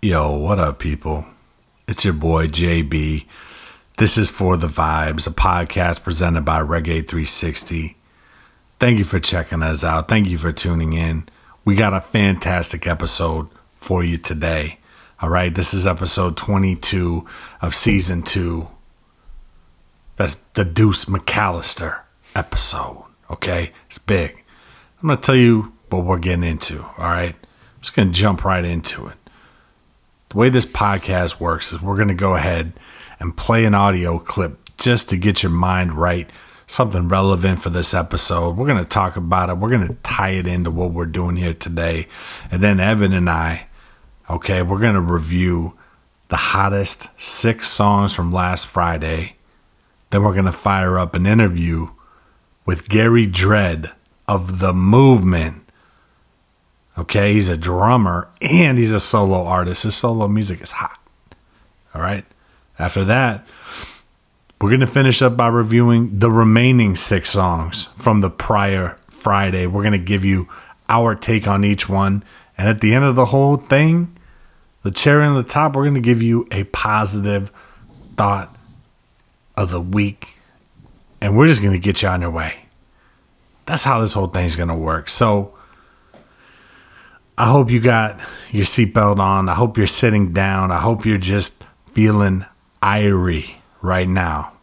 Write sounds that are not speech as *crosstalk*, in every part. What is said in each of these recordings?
Yo, what up, people? It's your boy JB. This is For the Vibes, a podcast presented by Reggae 360. Thank you for checking us out. Thank you for tuning in. We got a fantastic episode for you today. All right, this is episode 22 of season two. That's the Deuce McAllister episode. Okay, it's big. I'm going to tell you what we're getting into. All right, I'm just going to jump right into it the way this podcast works is we're going to go ahead and play an audio clip just to get your mind right, something relevant for this episode. We're going to talk about it. We're going to tie it into what we're doing here today. And then Evan and I, okay, we're going to review the hottest six songs from last Friday. Then we're going to fire up an interview with Gary Dread of The Movement. Okay, he's a drummer and he's a solo artist. His solo music is hot. All right. After that, we're going to finish up by reviewing the remaining six songs from the prior Friday. We're going to give you our take on each one. And at the end of the whole thing, the cherry on the top, we're going to give you a positive thought of the week. And we're just going to get you on your way. That's how this whole thing's going to work. So, I hope you got your seatbelt on. I hope you're sitting down. I hope you're just feeling irie right now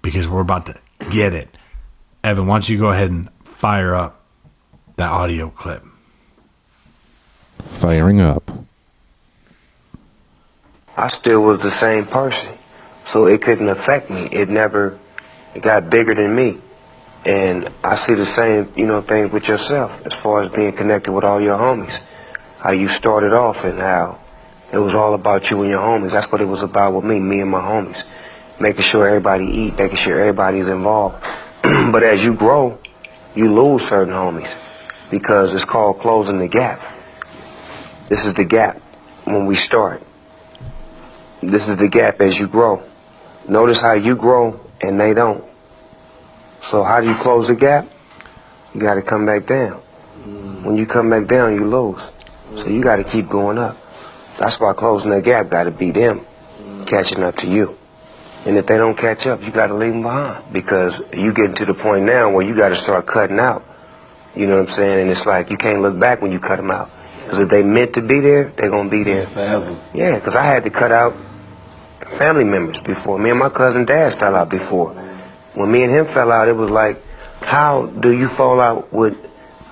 because we're about to get it. Evan, why don't you go ahead and fire up that audio clip? Firing up. I still was the same person. So it couldn't affect me. It never it got bigger than me. And I see the same, you know, thing with yourself as far as being connected with all your homies. How you started off and how it was all about you and your homies. That's what it was about with me, me and my homies. Making sure everybody eat, making sure everybody's involved. *clears throat* but as you grow, you lose certain homies because it's called closing the gap. This is the gap when we start. This is the gap as you grow. Notice how you grow and they don't. So how do you close the gap? You got to come back down. Mm. When you come back down, you lose. So you got to keep going up. That's why closing that gap got to be them mm. catching up to you. And if they don't catch up, you got to leave them behind because you getting to the point now where you got to start cutting out. You know what I'm saying? And it's like you can't look back when you cut them out. Because if they meant to be there, they're going to be there. Forever. Yeah, because I had to cut out family members before. Me and my cousin Daz fell out before. When me and him fell out, it was like, how do you fall out with,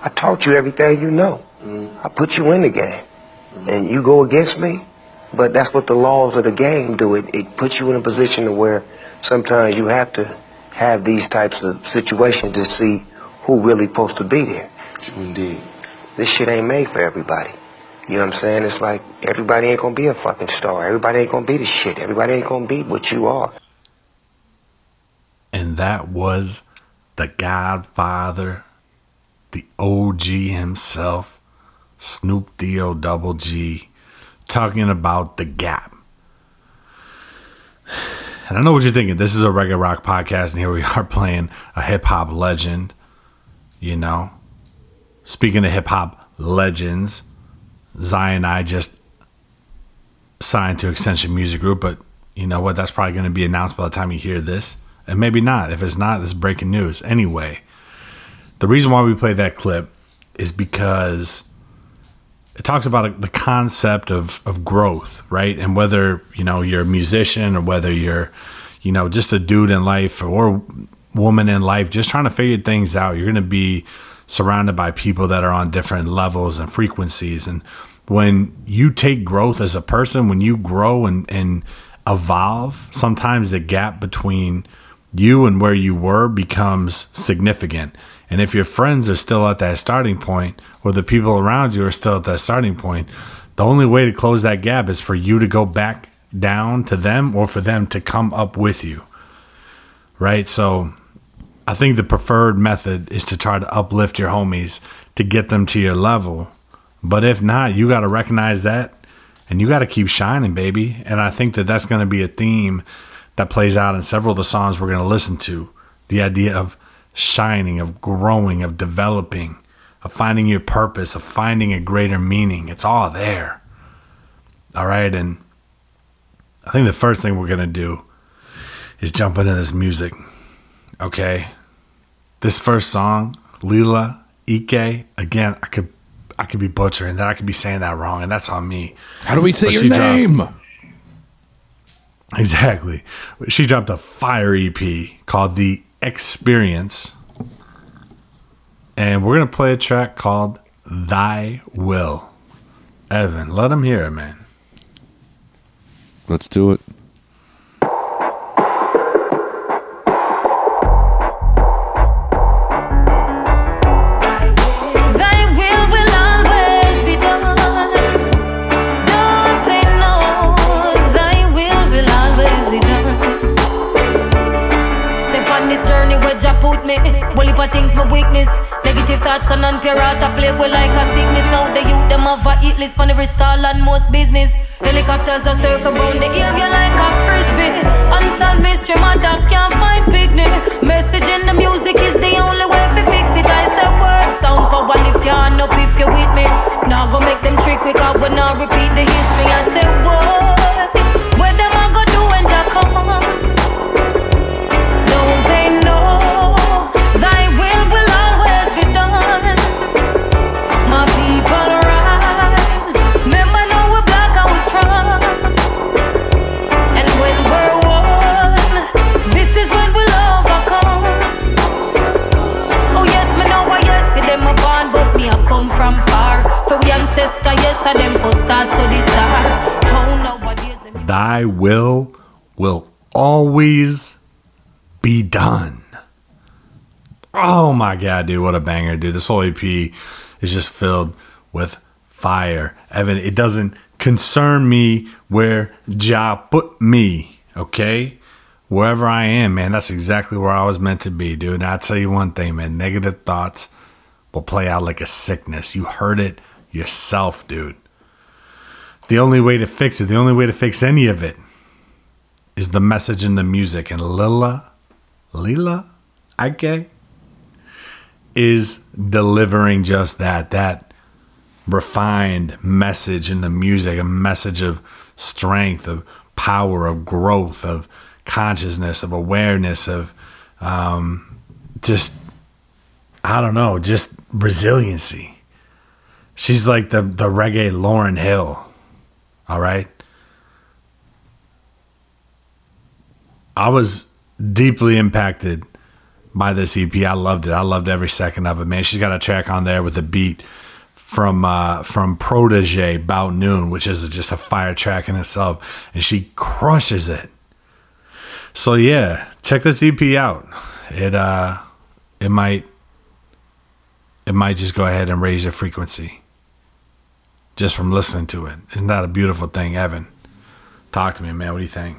I taught you everything you know. Mm-hmm. I put you in the game. And you go against me. But that's what the laws of the game do. It, it puts you in a position to where sometimes you have to have these types of situations to see who really supposed to be there. Indeed. This shit ain't made for everybody. You know what I'm saying? It's like everybody ain't gonna be a fucking star. Everybody ain't gonna be the shit. Everybody ain't gonna be what you are. And that was the Godfather, the OG himself, Snoop D-O double G, talking about the gap. And I know what you're thinking. This is a reggae rock podcast, and here we *laughs* are playing a hip hop legend. You know, speaking of hip hop legends, Zion and I just signed to Extension Music Group, but you know what? That's probably going to be announced by the time you hear this, and maybe not. If it's not, this breaking news. Anyway, the reason why we play that clip is because it talks about uh, the concept of, of growth, right? And whether, you know, you're a musician or whether you're, you know, just a dude in life or woman in life, just trying to figure things out, you're going to be surrounded by people that are on different levels and frequencies. And when you take growth as a person, when you grow and, and evolve, sometimes the gap between you and where you were becomes significant. And if your friends are still at that starting point, or the people around you are still at that starting point, the only way to close that gap is for you to go back down to them or for them to come up with you. Right? So I think the preferred method is to try to uplift your homies to get them to your level. But if not, you got to recognize that and you got to keep shining, baby. And I think that that's going to be a theme that plays out in several of the songs we're going to listen to. The idea of shining, of growing, of developing, of finding your purpose, of finding a greater meaning. It's all there. All right. And I think the first thing we're going to do is jump into this music. Okay. This first song, Lila Ike, again, I could. I could be butchering that. I could be saying that wrong, and that's on me. How do we say But your she dropped- name? Exactly. She dropped a fire EP called The Experience. And we're going to play a track called Thy Will. Evan, let him hear it, man. Let's do it. Weakness. Negative thoughts and I play with like a sickness. Now the youth them have a hit list on every stall and most business. Helicopters are circle round the area like a frisbee. Unsolved mystery, my dog can't find picnic. Message in the music is the only way to fix it. I say word sound power lift your hand up if you're with me. Now go make them trick quick out, but now repeat the history. I say what? Where them I go do when Jah come? Ancestor, yes, I them for stars to the star. Oh Thy will will always be done. Oh my god, dude, what a banger, dude. This whole EP is just filled with fire. Evan, it doesn't concern me where Jah put me, okay? Wherever I am, man, that's exactly where I was meant to be, dude. And I'll tell you one thing, man, negative thoughts will play out like a sickness. You heard it yourself, dude. The only way to fix it, the only way to fix any of it, is the message in the music. And Lila, Lila, Ike, is delivering just that, that refined message in the music, a message of strength, of power, of growth, of consciousness, of awareness, of um, just, I don't know, just resiliency. She's like the, the reggae Lauryn Hill. All right. I was deeply impacted by this EP. I loved it. I loved every second of it, man. She's got a track on there with a beat from uh, from Protoje About Noon, which is just a fire track in itself, and she crushes it. So yeah, check this EP out. It uh, it might it might just go ahead and raise your frequency just from listening to it. Isn't that a beautiful thing, Evan? Talk to me, man. What do you think?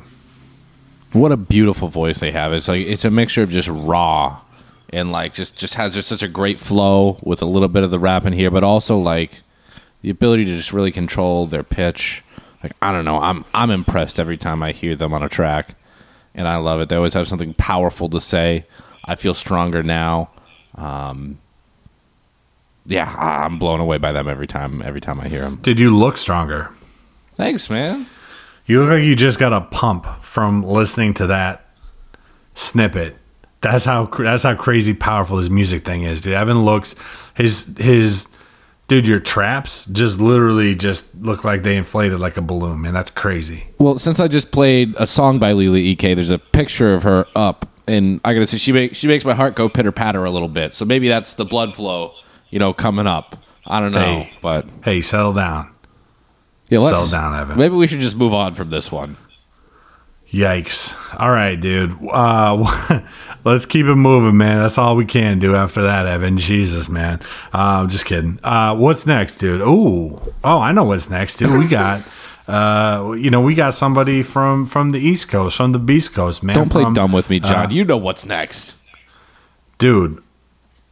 What a beautiful voice they have. It's like it's a mixture of just raw and like just just has just such a great flow with a little bit of the rap in here, but also like the ability to just really control their pitch. Like I don't know, I'm I'm impressed every time I hear them on a track, and I love it. They always have something powerful to say. I feel stronger now. Um, yeah, I- I'm blown away by them every time. Every time I hear them. Did you look stronger? Thanks, man. You look like you just got a pump from listening to that snippet. That's how that's how crazy powerful his music thing is, dude. Evan looks his his dude. Your traps just literally just look like they inflated like a balloon, man. That's crazy. Well, since I just played a song by Lila Ike, there's a picture of her up, and I gotta say she makes she makes my heart go pitter patter a little bit. So maybe that's the blood flow, you know, coming up. I don't know, Hey. but Hey, settle down. yeah, let's Settle down, Evan. Maybe we should just move on from this one. Yikes! All right, dude. Uh, *laughs* let's keep it moving, man. That's all we can do after that, Evan. Jesus, man. Uh, I'm just kidding. Uh, what's next, dude? Ooh, oh, I know what's next, dude. We got, *laughs* uh, you know, we got somebody from from the East Coast, from the Beast Coast, man. Don't play from- dumb with me, John. uh, you know what's next. dude.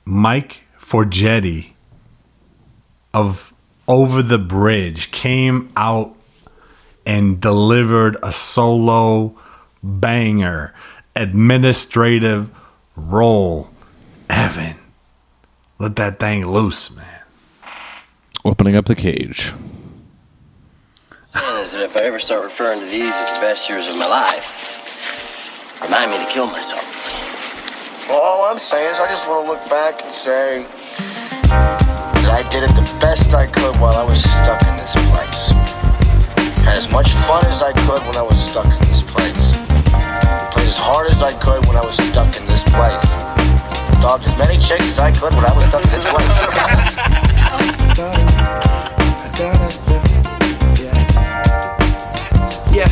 Mike Forgetti of Over the Bridge came out and delivered a solo banger administrative role. Evan, let that thing loose, man. Opening up the cage. is that if I ever start referring to these as the best years of my life, remind me to kill myself. Well, all I'm saying is I just want to look back and say that I did it the best I could while I was stuck in this place. Had as much fun as I could when I was stuck in this place. Played as hard as I could when I was stuck in this place. Dogged as many chicks as I could when I was stuck in this place. *laughs* yeah.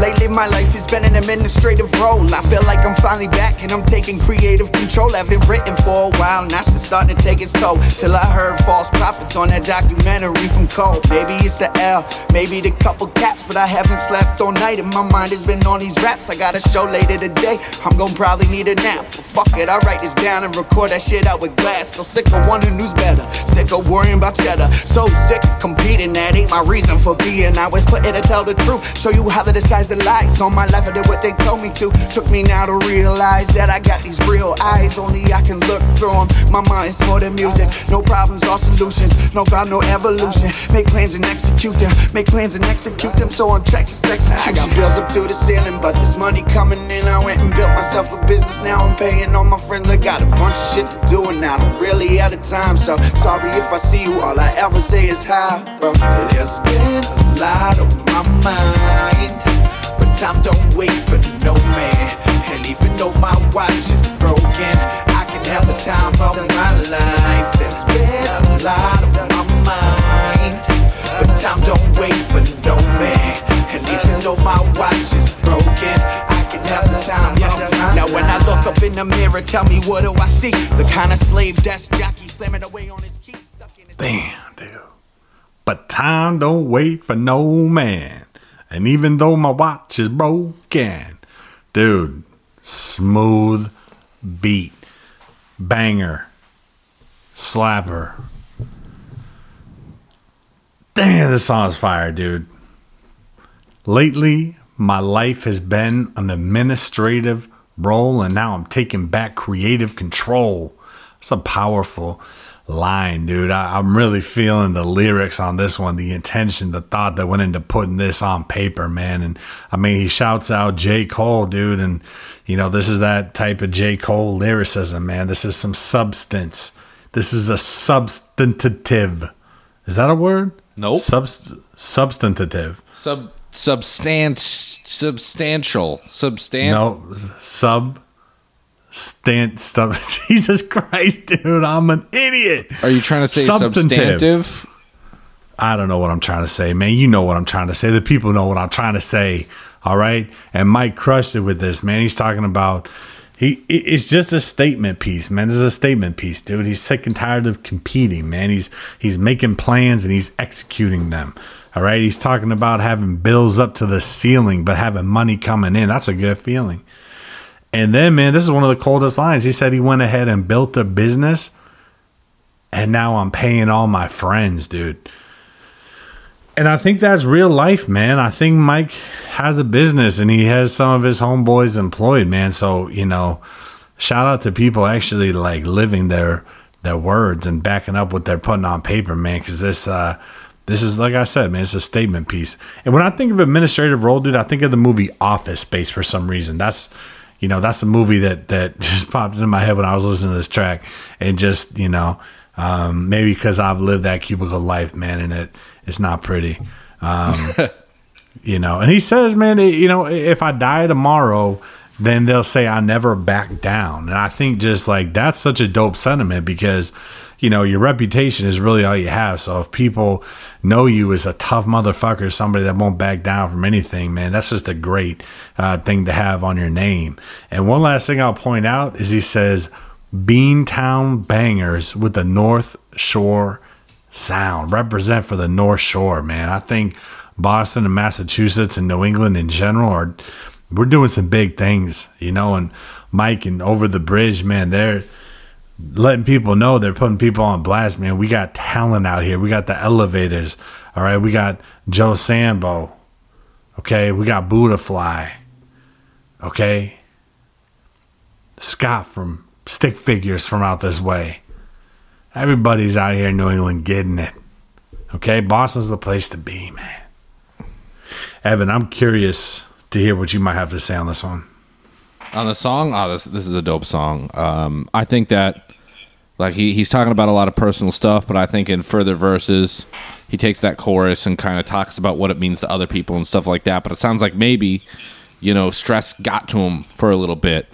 Lately, my life has been an administrative role. I feel like I'm finally back and I'm taking creative control. I've been written for a while, now it's starting to take its toll. Till I heard false prophets on that documentary from Cole. Maybe it's the L, maybe the couple caps, but I haven't slept all night and my mind has been on these raps. I got a show later today, I'm gonna probably need a nap. But fuck it, I write this down and record that shit out with glass. So sick of wanting news better, sick of worrying about cheddar. So sick of competing, that ain't my reason for being. I was put here to tell the truth, show you how the disguise the lies on my life. I did what they told me to. Took me now to realize that I got these real eyes. Only I can look through them. My mind's more than music. No problems all solutions. No God, no evolution. Make plans and execute them. Make plans and execute them. So on tracks, it's execution. I got bills up to the ceiling, but this money coming in. I went and built myself a business. Now I'm paying all my friends. I got a bunch of shit to do, and now I don't really have the time. So sorry if I see you. All I ever say is hi, bro. There's been a lot on my mind. But time don't wait for no man. And even though my watch is broken, I can have the time of my life. There's been a lot on my mind. But time don't wait for no man. And even though my watch is broken, I can have the time of my life. Now when I look up in the mirror, tell me what do I see? The kind of slave desk jockey slamming away on his keys. Damn, dude. But time don't wait for no man. And even though my watch is broken, dude, smooth beat, banger, slapper. Damn, this song's fire, dude. Lately, my life has been an administrative role, and now I'm taking back creative control. It's a powerful line, dude. I, am really feeling the lyrics on this one, the intention, the thought that went into putting this on paper, man. And I mean, he shouts out J. Cole, dude. And, you know, this is that type of J. Cole lyricism, man. This is some substance. This is a substantive. Is that a word? Nope. Subst- substantive. Sub substant substantial substan no sub stand stuff. *laughs* Jesus Christ, dude, I'm an idiot. Are you trying to say substantive? I don't know what I'm trying to say, man. You know what I'm trying to say. The people know what I'm trying to say. All right. And Mike crushed it with this, man. He's talking about he it's just a statement piece, man. This is a statement piece, dude. He's sick and tired of competing, man. He's he's making plans and he's executing them. All right. He's talking about having bills up to the ceiling, but having money coming in. That's a good feeling. And then, man, this is one of the coldest lines. He said he went ahead and built a business, and now I'm paying all my friends, dude. And I think that's real life, man. I think Mike has a business and he has some of his homeboys employed, man. So, you know, shout out to people actually like living their their words and backing up what they're putting on paper, man. Because this, uh, this is like I said, man, it's a statement piece. And when I think of administrative role, dude, I think of the movie Office Space for some reason. That's you know, that's a movie that that *laughs* just popped into my head when I was listening to this track, and just you know, um, maybe because I've lived that cubicle life, man, and it it's not pretty. Um, *laughs* you know, and he says, man, you know, if I die tomorrow, then they'll say I never back down, and I think just like that's such a dope sentiment because you know, your reputation is really all you have. So if people know you as a tough motherfucker, somebody that won't back down from anything, man, that's just a great uh, thing to have on your name. And one last thing I'll point out is he says Beantown Bangers with the North Shore sound. Represent for the North Shore, man. I think Boston and Massachusetts and New England in general are we're doing some big things, you know, and Mike and over the bridge, man, they're letting people know they're putting people on blast, man. We got talent out here. We got the Elovaters. All right. We got Joe Samba. Okay. We got Buddha Fly. Okay. Scott from Stick Figures from out this way. Everybody's out here in New England getting it. Okay. Boston's the place to be, man. Evan, I'm curious to hear what you might have to say on this one. On the song, oh, this this is a dope song. Um, I think that like he, he's talking about a lot of personal stuff, but I think in further verses, he takes that chorus and kind of talks about what it means to other people and stuff like that. But it sounds like maybe, you know, stress got to him for a little bit.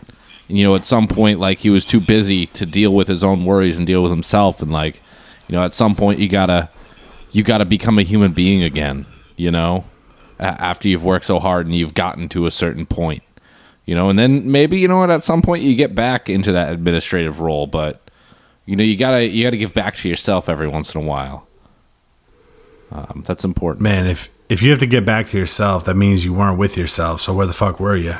And, you know, at some point, like he was too busy to deal with his own worries and deal with himself. And like, you know, at some point you gotta, you gotta become a human being again. You know, after you've worked so hard and you've gotten to a certain point. You know, and then maybe you know what? At some point you get back into that administrative role, but you know you gotta you gotta give back to yourself every once in a while. Um, that's important. Man, if if you have to get back to yourself, that means you weren't with yourself. So where the fuck were you?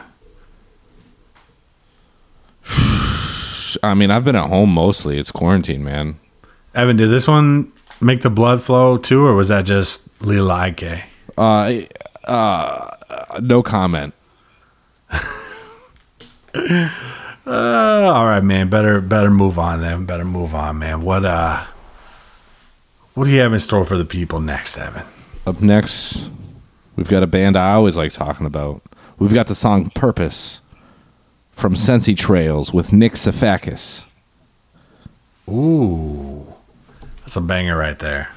*sighs* I mean, I've been at home mostly. It's quarantine, man. Evan, did this one make the blood flow too, or was that just Lila Ike? Uh, uh, no comment. *laughs* *laughs* Uh, all right, man. Better better move on then. Better move on, man. What uh what do you have in store for the people next, Evan? Up next, we've got a band I always like talking about. We've got the song "Purpose" from Sensi Trails with Nick Safakis. Ooh. That's a banger right there.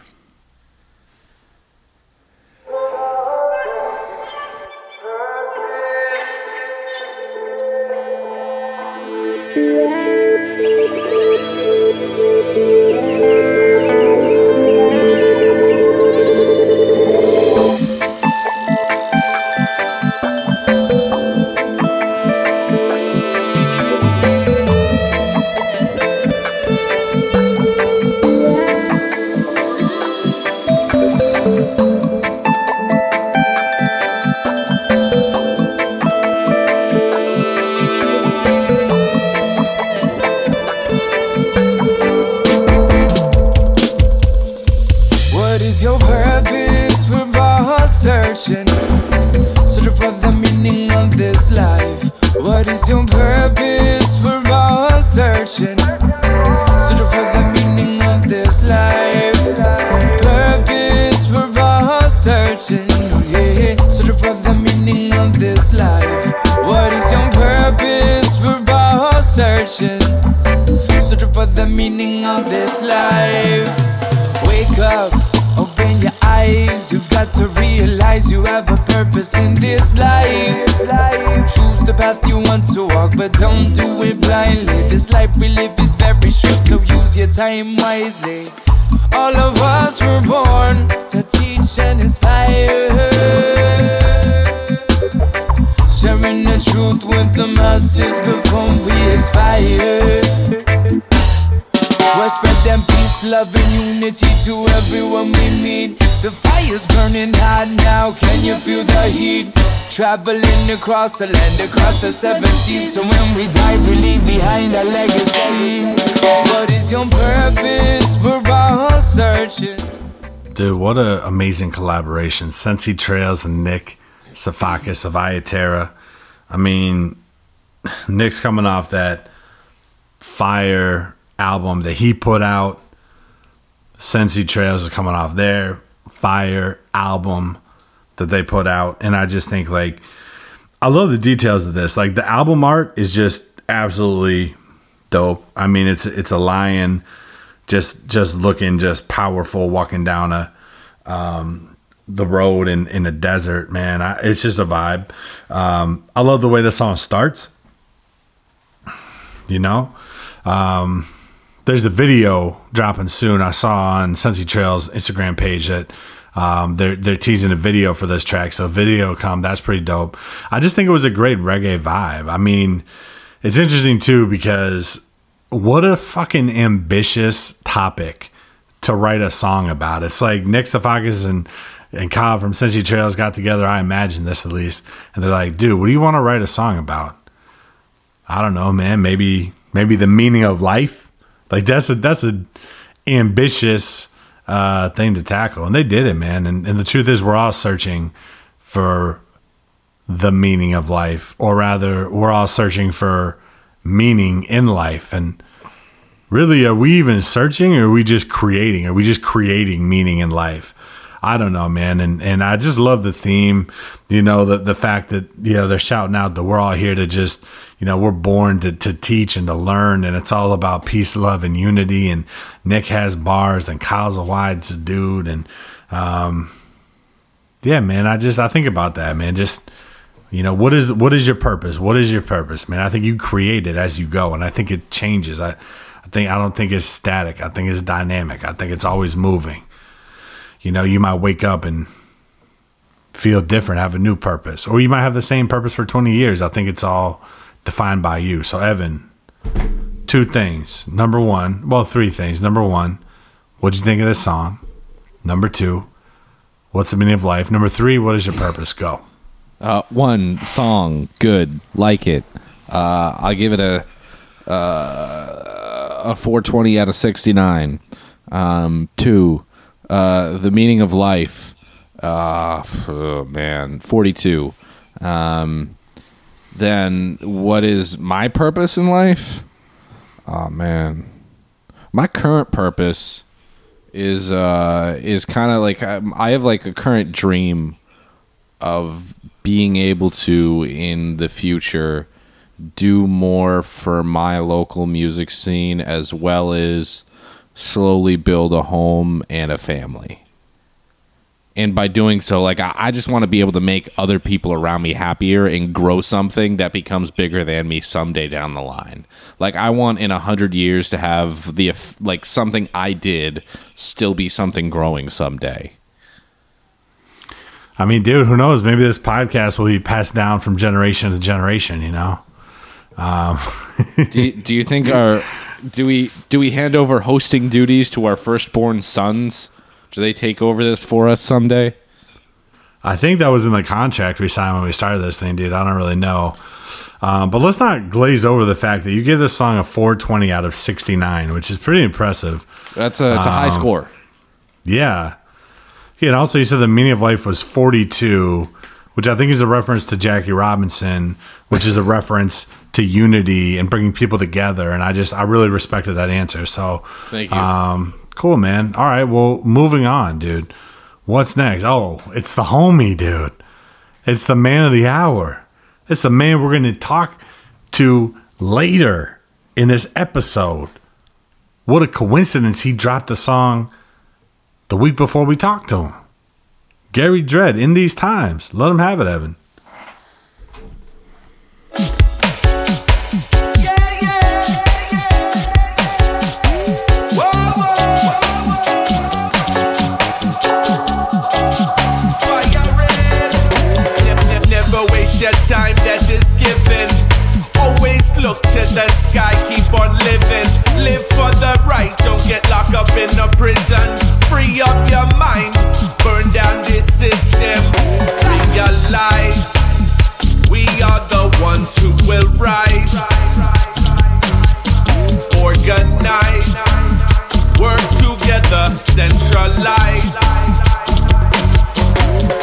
Want to walk, but don't do it blindly. This life we live is very short, so use your time wisely. All of us were born to teach and inspire. Sharing the truth with the masses before we expire. We'll love, and unity to everyone we meet. The fire's burning hot now, can you feel the heat? Traveling across the land, across the seven seas. So when we die, we leave behind a legacy. What is your purpose? We're all searching. Dude, what an amazing collaboration. Sensi Trails and Nick Safakis of Ayaterra. I mean, *sighs* Nick's coming off that fire album that he put out. Sensi Trails is coming off their fire album that they put out. And I just think like I love the details of this. Like the album art is just absolutely dope. I mean it's it's a lion just just looking just powerful walking down a um the road in in a desert man I, it's just a vibe um i love the way the song starts you know um there's a video dropping soon i saw on Sensi trails instagram page that um, they're they're teasing a video for this track, so video come. That's pretty dope. I just think it was a great reggae vibe. I mean, it's interesting too because what a fucking ambitious topic to write a song about. It's like Nick Safakis and and Kyle from Sensi Trails got together. I imagine this at least, and they're like, "Dude, what do you want to write a song about?" I don't know, man. Maybe maybe the meaning of life. Like that's a that's a ambitious uh, thing to tackle, and they did it, man. And and the truth is, we're all searching for the meaning of life, or rather, we're all searching for meaning in life. And really, are we even searching, or are we just creating? Are we just creating meaning in life? I don't know, man. And and I just love the theme. You know, the the fact that you know they're shouting out that we're all here to just you know we're born to to teach and to learn, and it's all about peace, love, and unity. And Nick has bars, and Kyle's a wide dude, and um, yeah, man. I just I think about that, man. Just you know what is what is your purpose? What is your purpose, man? I think you create it as you go, and I think it changes. I I think I don't think it's static. I think it's dynamic. I think it's always moving. You know, you might wake up and feel different, have a new purpose, or you might have the same purpose for 20 years. I think it's all defined by you. So, Evan, two things. Number one, well, three things. Number one, what'd you think of this song? Number two, what's the meaning of life? Number three, what is your purpose? Go. Uh, one song, good, like it. Uh, I'll give it a uh, a 420 out of 69. Um, two, uh, the meaning of life. Oh, man, 42. Um, then what is my purpose in life? Oh man, my current purpose is uh is kind of like um, I have like a current dream of being able to in the future do more for my local music scene as well as slowly build a home and a family. And by doing so, like I, I just want to be able to make other people around me happier and grow something that becomes bigger than me someday down the line. Like I want in a hundred years to have the like something I did still be something growing someday. I mean, dude, who knows? Maybe this podcast will be passed down from generation to generation. You know. Um, do, you, do you think *laughs* our do we do we hand over hosting duties to our firstborn sons? Do they take over this for us someday? I think that was in the contract we signed when we started this thing, dude. I don't really know. Um, but let's not glaze over the fact that you give this song a 420 out of 69, which is pretty impressive. That's a it's a high Um, score. Yeah. Yeah, and also you said the meaning of life was 42, which I think is a reference to Jackie Robinson, which is a *laughs* reference to unity and bringing people together. And I just, I really respected that answer. So, Thank you. Um, cool, man. All right. Well, moving on, dude. What's next? Oh, it's the homie, dude. It's the man of the hour. It's the man we're going to talk to later in this episode. What a coincidence he dropped a song the week before we talked to him. Gary Dredd, in these times. Let him have it, Evan. Look to the sky, keep on living. Live for the right, don't get locked up in a prison. Free up your mind, burn down this system. Realize we are the ones who will rise. Organize, work together, centralize.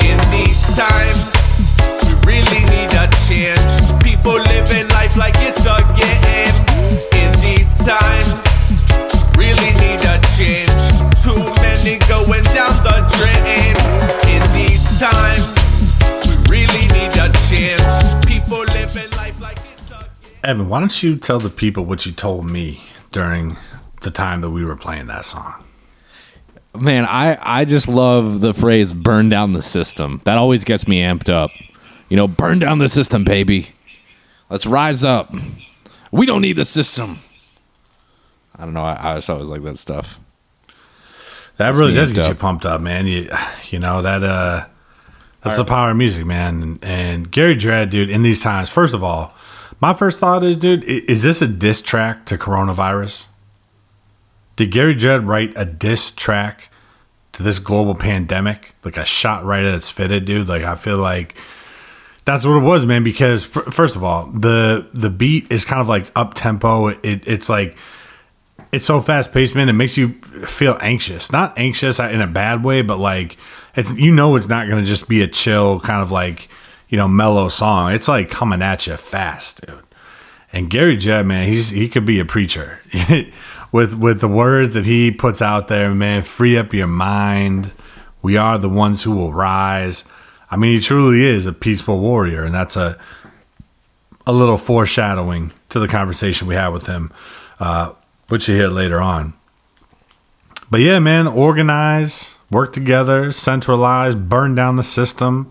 In these times, we really need a change. Evan, why don't you tell the people what you told me during the time that we were playing that song? Man, I, I just love the phrase burn down the system. That always gets me amped up. You know, burn down the system, baby. Let's rise up. We don't need the system. I don't know. I, I just always like that stuff. That really does get you pumped up, man. You, you know that uh, that's the power of music, man. And, and Gary Dredd, dude. In these times, first of all, my first thought is, dude, is this a diss track to coronavirus? Did Gary Judd write a diss track to this global pandemic, like a shot right at its fitted, dude? Like I feel like that's what it was, man. Because first of all, the the beat is kind of like up tempo. It it's like it's so fast paced, man. It makes you feel anxious. Not anxious in a bad way, but like it's you know it's not gonna just be a chill kind of like you know mellow song. It's like coming at you fast, dude. And Gary Jett, man, he's he could be a preacher *laughs* with with the words that he puts out there, man. Free up your mind, We are the ones who will rise. I mean, he truly is a peaceful warrior, and that's a a little foreshadowing to the conversation we had with him, uh, which you hear later on. But yeah, man, organize, work together, centralize, burn down the system.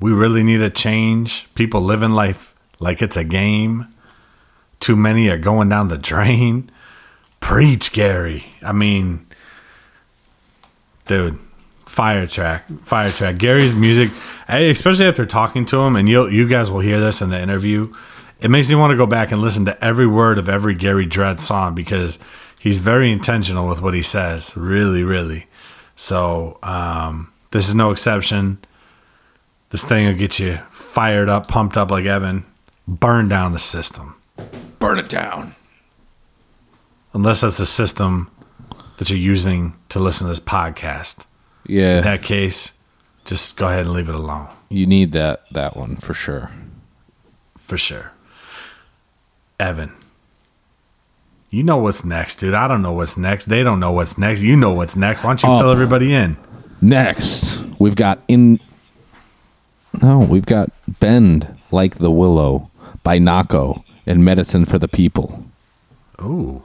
We really need a change. People living life like it's a game. Too many are going down the drain. Preach, Gary. I mean, dude, fire track, fire track. Gary's music, especially after talking to him, and you you guys will hear this in the interview. It makes me want to go back and listen to every word of every Gary Dread song because he's very intentional with what he says. Really, really. So um, this is no exception. This thing will get you fired up, pumped up like Evan. Burn down the system. Burn it down. Unless that's a system that you're using to listen to this podcast. Yeah. In that case, just go ahead and leave it alone you need that that one for sure. for sure. Evan, you know what's next, dude. I don't know what's next. They don't know what's next. You know what's next. Why don't you fill everybody in? Next, we've got in. No, we've got "Bend Like the Willow" by Nahko and "Medicine for the People." Ooh.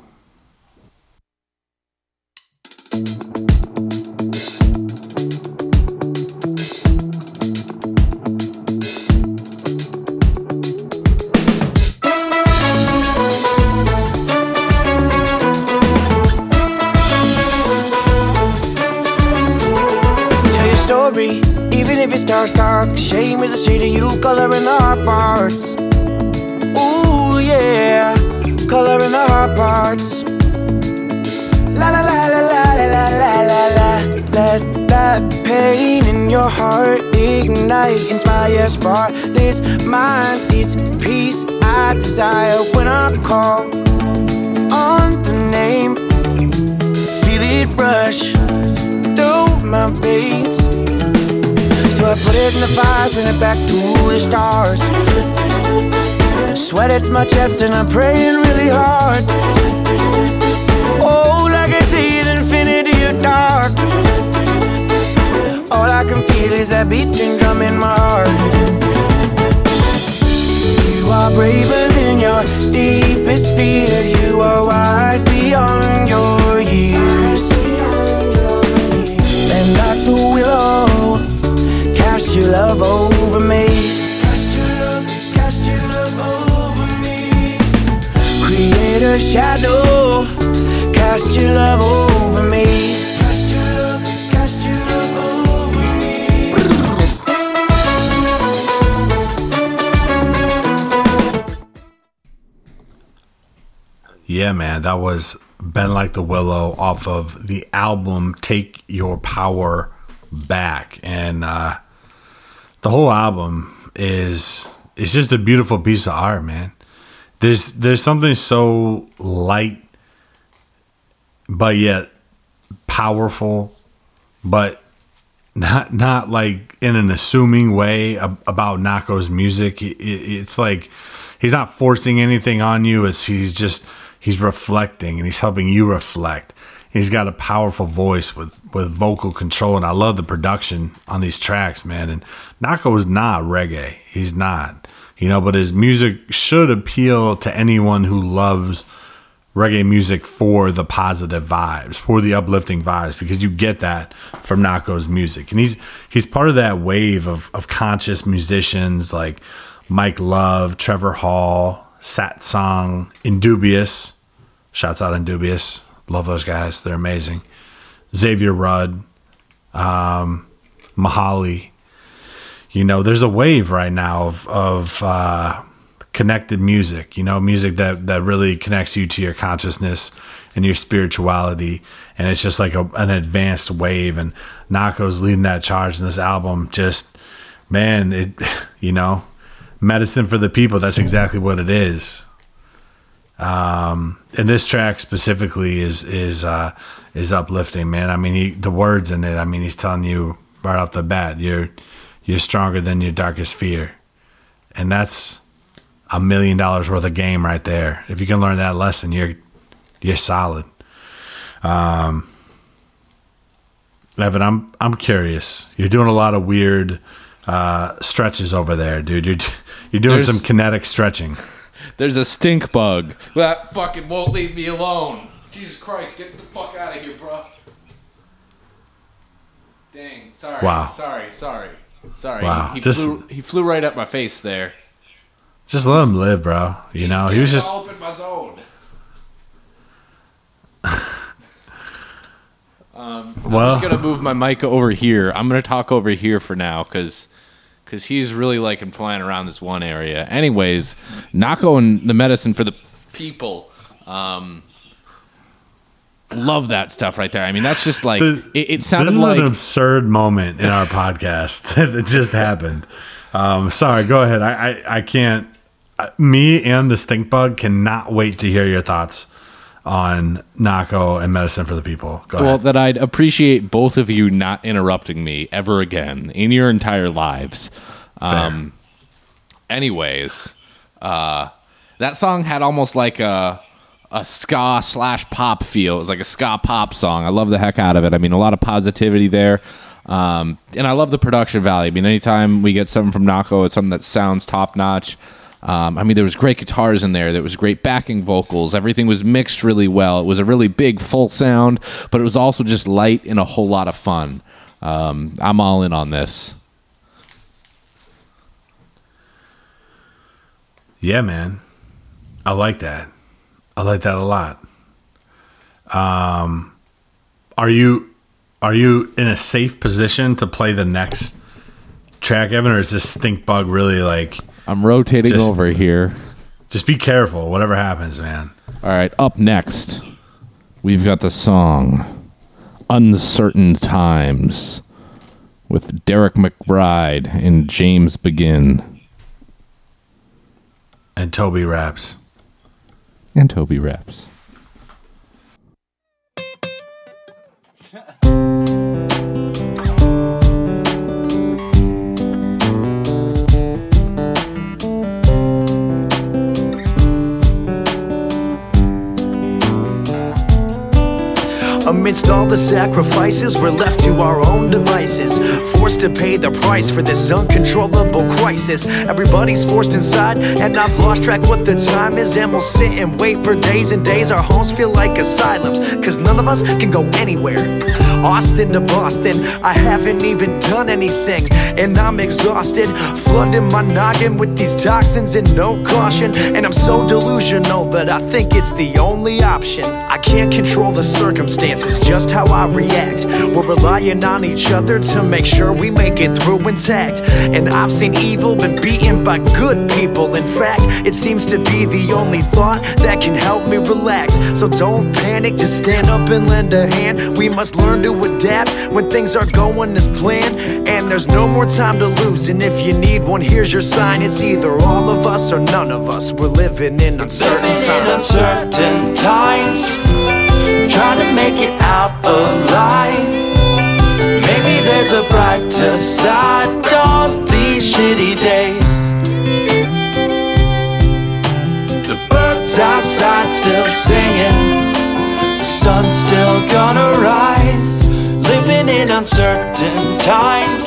Starts dark. Shame is a shade of you coloring our parts. Ooh, yeah, coloring our parts. La la la la la la la la la la. Let that pain in your heart ignite, inspire, spark this mind. It's peace I desire when I call on the name. Feel it rush through my veins. So I put it in the fire, send it back to the stars. Sweat it's my chest and I'm praying really hard. Oh, like I see infinity of dark. All I can feel is that beating cast your love over me. Cast your love, cast your love over me. Yeah, man, that was "Bend Like the Willow" off of the album "Take Your Power Back," and uh, the whole album is it's just a beautiful piece of art, man. There's there's something so light, but yet powerful, but not not like in an assuming way about Nahko's music. It, it- it's like he's not forcing anything on you. It's he's just he's reflecting and he's helping you reflect. He's got a powerful voice with with vocal control, and I love the production on these tracks, man. And Nako is not reggae. He's not, you know, but his music should appeal to anyone who loves reggae music for the positive vibes, for the uplifting vibes, because you get that from Nahko's music. And he's he's part of that wave of, of conscious musicians like Mike Love, Trevor Hall, Satsang, Indubious. Shouts out Indubious. Love those guys. They're amazing. Xavier Rudd, um, Mahali. You know, there's a wave right now of of uh, connected music. You know, music that that really connects you to your consciousness and your spirituality, and it's just like a, an advanced wave. And Nahko's leading that charge in this album. Just man, it *laughs* you know, medicine for the people. That's exactly what it is. Um, and this track specifically is is uh, is uplifting, man. I mean, he, the words in it. I mean, he's telling you right off the bat, you're you're stronger than your darkest fear, and that's a million dollars worth of game right there. If you can learn that lesson, you're you're solid. Um, Evan, I'm I'm curious. You're doing a lot of weird uh, stretches over there, dude. You're you're doing There's- some kinetic stretching. *laughs* There's a stink bug. That fucking won't leave me alone. Jesus Christ, get the fuck out of here, bro. Dang, sorry. Wow. Sorry, sorry. Sorry. Wow, He, just- flew he flew right up my face there. Just let him live, bro. You know, he was just in my zone. *laughs* um, I'm just gonna move my mic over here. I'm gonna talk over here for now because because he's really liking flying around this one area. Anyways, Nahko and the medicine for the people. Um, love that stuff right there. I mean, that's just like The- it, it sounded this is like an absurd moment in our *laughs* podcast *laughs* that just happened. Um, sorry, go ahead. I I, I can't. Me and the stink bug cannot wait to hear your thoughts on Nahko and medicine for the people. Go well ahead. that I'd appreciate both of you not interrupting me ever again in your entire lives. Um, anyways, uh, that song had almost like a a ska slash pop feel. It was like a ska pop song. I love the heck out of it. I mean, a lot of positivity there. Um, and I love the production value. I mean, anytime we get something from Nahko, it's something that sounds top notch. Um, I mean, there was great guitars in there. There was great backing vocals. Everything was mixed really well. It was a really big, full sound, but it was also just light and a whole lot of fun. Um, I'm all in on this. Yeah, man. I like that. I like that a lot. Um, are you are you in a safe position to play the next track, Evan, or is this stink bug really like? I'm rotating Just- over here. Just be careful, whatever happens, man. All right, up next, we've got the song Uncertain Times with Derek McBride and James Begin And Toby raps. and Toby Raps. Amidst all the sacrifices, we're left to our own devices. Forced to pay the price for this uncontrollable crisis. Everybody's forced inside, and I've lost track what the time is. And we'll sit and wait for days and days. Our homes feel like asylums, cause none of us can go anywhere. Austin to Boston, I haven't even done anything, and I'm exhausted. Flooding my noggin with these toxins and no caution. And I'm so delusional that I think it's the only option. I can't control the circumstances, just how I react. We're relying on each other to make sure we make it through intact. And I've seen evil been beaten by good people. In fact, it seems to be the only thought that can help me relax. So don't panic, just stand up and lend a hand. We must learn to adapt when things are going as planned. And there's no more time to lose. And if you need one, here's your sign. It's either all of us or none of us. We're living in uncertain Living in uncertain times, trying to make it out alive. Maybe there's a brighter side on these shitty days. The birds outside still singing, the sun's still gonna rise. Living in uncertain times.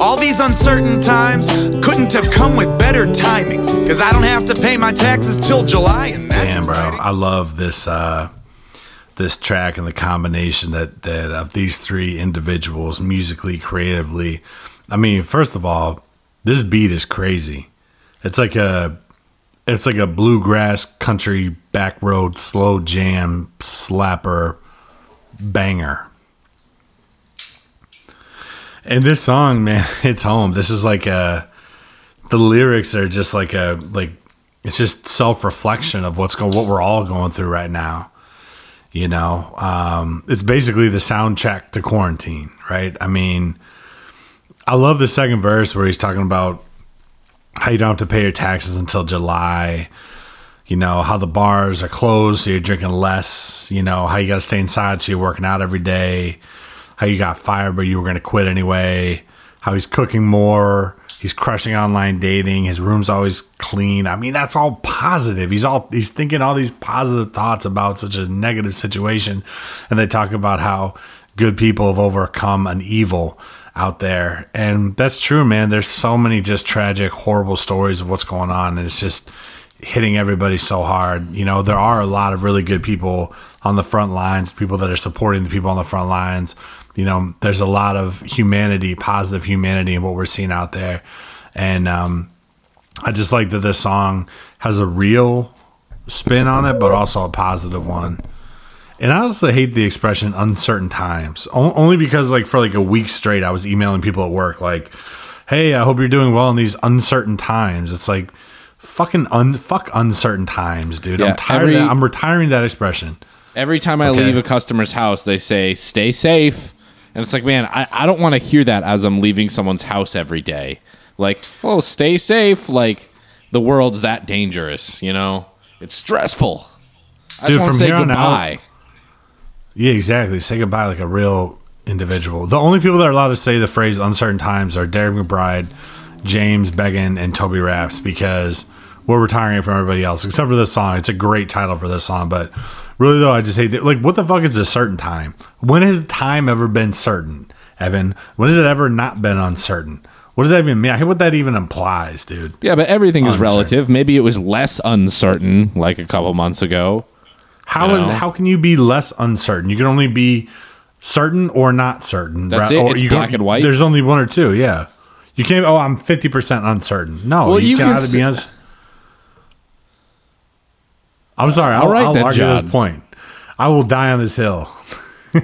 All these uncertain times couldn't have come with better timing. Cause I don't have to pay my taxes till July, and that's Damn, bro. I love this uh, this track and the combination that that of these three individuals musically, creatively. I mean, first of all, this beat is crazy. It's like a it's like a bluegrass country back road slow jam slapper banger. And this song, man, *laughs* it's home. This is like a the lyrics are just like a like it's just self-reflection of what's going what we're all going through right now you know? Um it's basically the soundtrack to quarantine right? I mean i love the second verse where he's talking about how you don't have to pay your taxes until july you know how the bars are closed so you're drinking less you know how you got to stay inside so you're working out every day how you got fired but you were going to quit anyway how he's cooking more He's crushing online dating. His room's always clean. I mean, that's all positive. He's all he's thinking all these positive thoughts about such a negative situation, and they talk about how good people have overcome an evil out there, and that's true, man. There's so many just tragic, horrible stories of what's going on, and it's just hitting everybody so hard. You know, there are a lot of really good people on the front lines, people that are supporting the people on the front lines you know, there's a lot of humanity, positive humanity in what we're seeing out there. And um, I just like that this song has a real spin on it, but also a positive one. And I also hate the expression uncertain times, o- only because like for like a week straight, I was emailing people at work like, "Hey, I hope you're doing well in these uncertain times." It's like fucking un fuck uncertain times, dude. Yeah, I'm tired. every- of that. I'm retiring that expression. Every time I Okay. leave a customer's house, they say, stay safe. And it's like, man, I, I don't want to hear that as I'm leaving someone's house every day. Like, oh, stay safe. Like, the world's that dangerous, you know? It's stressful. I Dude, just want to say on out- goodbye. Yeah, exactly. Say goodbye like a real individual. The only people that are allowed to say the phrase uncertain times are Derek McBride, James Began, and Toby Raps because we're retiring from everybody else, except for this song. It's a great title for this song, but really though, I just hate it. Like, what the fuck is a certain time? When has time ever been certain, Evan? When has it ever not been uncertain? What does that even mean? I hate what that even implies, dude. Yeah, but everything is relative. Maybe it was less uncertain like a couple months ago. How is know? how can you be less uncertain? You can only be certain or not certain. That's right? it? Or It's black and white? There's only one or two. Yeah, you can't. Oh, I'm fifty percent uncertain. No, Well, you, you can could either s- be uns- I'm sorry. I'll, All right I'll then, argue this point. I will die on this hill. *laughs*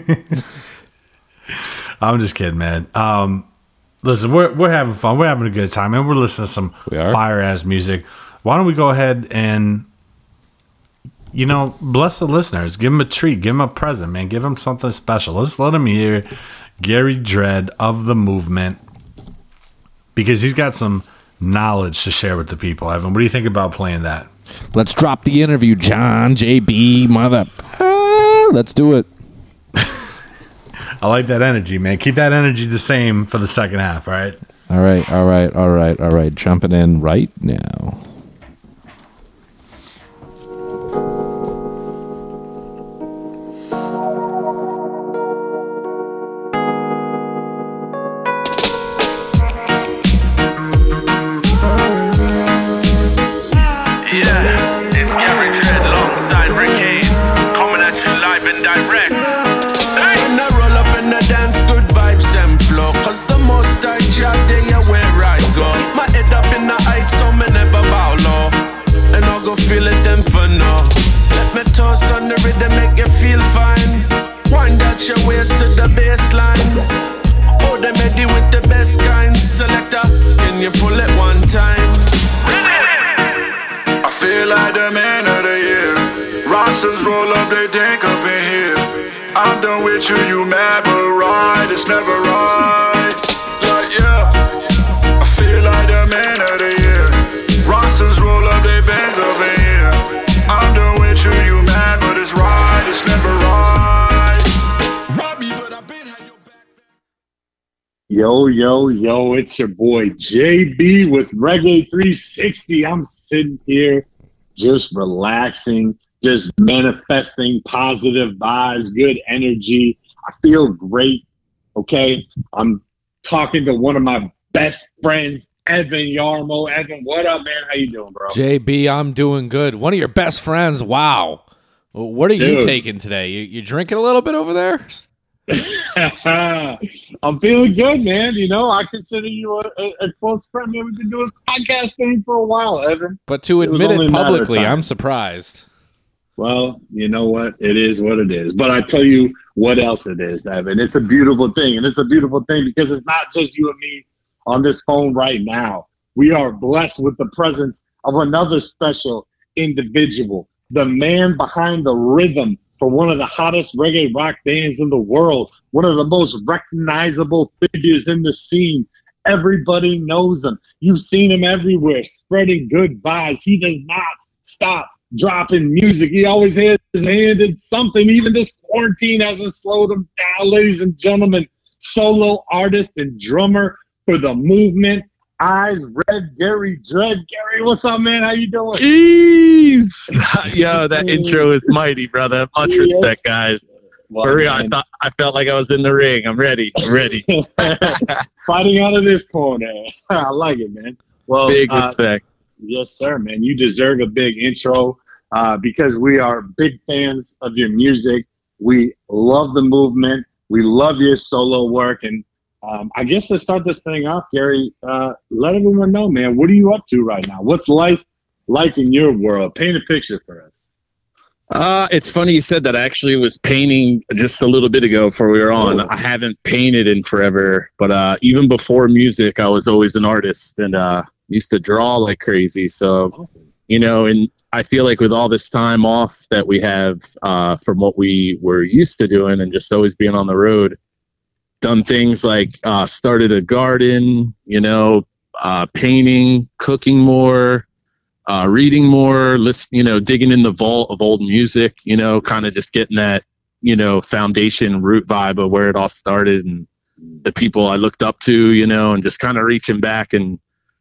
I'm just kidding, man. Um, listen, we're we're having fun. We're having a good time, and we're listening to some fire ass music. Why don't we go ahead and you know, bless the listeners. Give them a treat. Give them a present, man. Give them something special. Let's let them hear Gary Dredd of the movement because he's got some knowledge to share with the people. Evan, what do you think about playing that? Let's drop the interview, John, JB, mother. Ah, let's do it. *laughs* I like that energy, man. Keep that energy the same for the second half, all right? All right, all right, all right, all right. Jumping in right now. Year. Roll up, they tank up in here. I'm done with you, you mad but right. It's never right. Like, yeah. I feel like the man of the year. Rosters roll up, they bend up in here. I'm done with you, you mad but it's right. It's never right. Yo, yo, yo, it's your boy JB with Reggae 360. I'm sitting here just relaxing, just manifesting positive vibes, good energy. I feel great. Okay. I'm talking to one of my best friends, Evan Yarmo. Evan, what up, man? How you doing, bro? JB, I'm doing good. One of your best friends. Wow. What are you taking today? You, you drinking a little bit over there? *laughs* I'm feeling good, man. You know, I consider you a, a, a close friend, man. We've been doing this podcast thing for a while, Evan. But to admit it of publicly. I'm surprised. Well, you know what? It is what it is. But I tell you what else it is, Evan. It's a beautiful thing. And it's a beautiful thing because it's not just you and me on this phone right now. We are blessed with the presence of another special individual, the man behind the rhythm for one of the hottest reggae rock bands in the world, one of the most recognizable figures in the scene. Everybody knows him. You've seen him everywhere, spreading good vibes. He does not stop dropping music. He always has his hand in something. Even this quarantine hasn't slowed him down, ladies and gentlemen. Solo artist and drummer for the movement. eyes red Gary Dread. Gary, what's up, man? How you doing? Ease. *laughs* *laughs* Yo, that intro is mighty, brother. Much respect, guys. For real, I thought I felt like I was in the ring. I'm ready. I'm ready. *laughs* Fighting out of this corner. I like it, man. Well, Big uh, respect. Yes, sir, man. You deserve a big intro uh, because we are big fans of your music. We love the movement. We love your solo work. And um, I guess to start this thing off, Gary, uh, let everyone know, man, what are you up to right now? What's life like in your world? Paint a picture for us. Uh, it's funny you said that. I actually was painting just a little bit ago before we were on. Oh. I haven't painted in forever, but uh, even before music, I was always an artist and uh, used to draw like crazy. So, you know, and I feel like with all this time off that we have uh, from what we were used to doing and just always being on the road, done things like uh, started a garden, you know, uh, painting, cooking more, uh, reading more, listen, you know, digging in the vault of old music, you know, kind of just getting that, you know, foundation root vibe of where it all started and the people I looked up to, you know, and just kind of reaching back and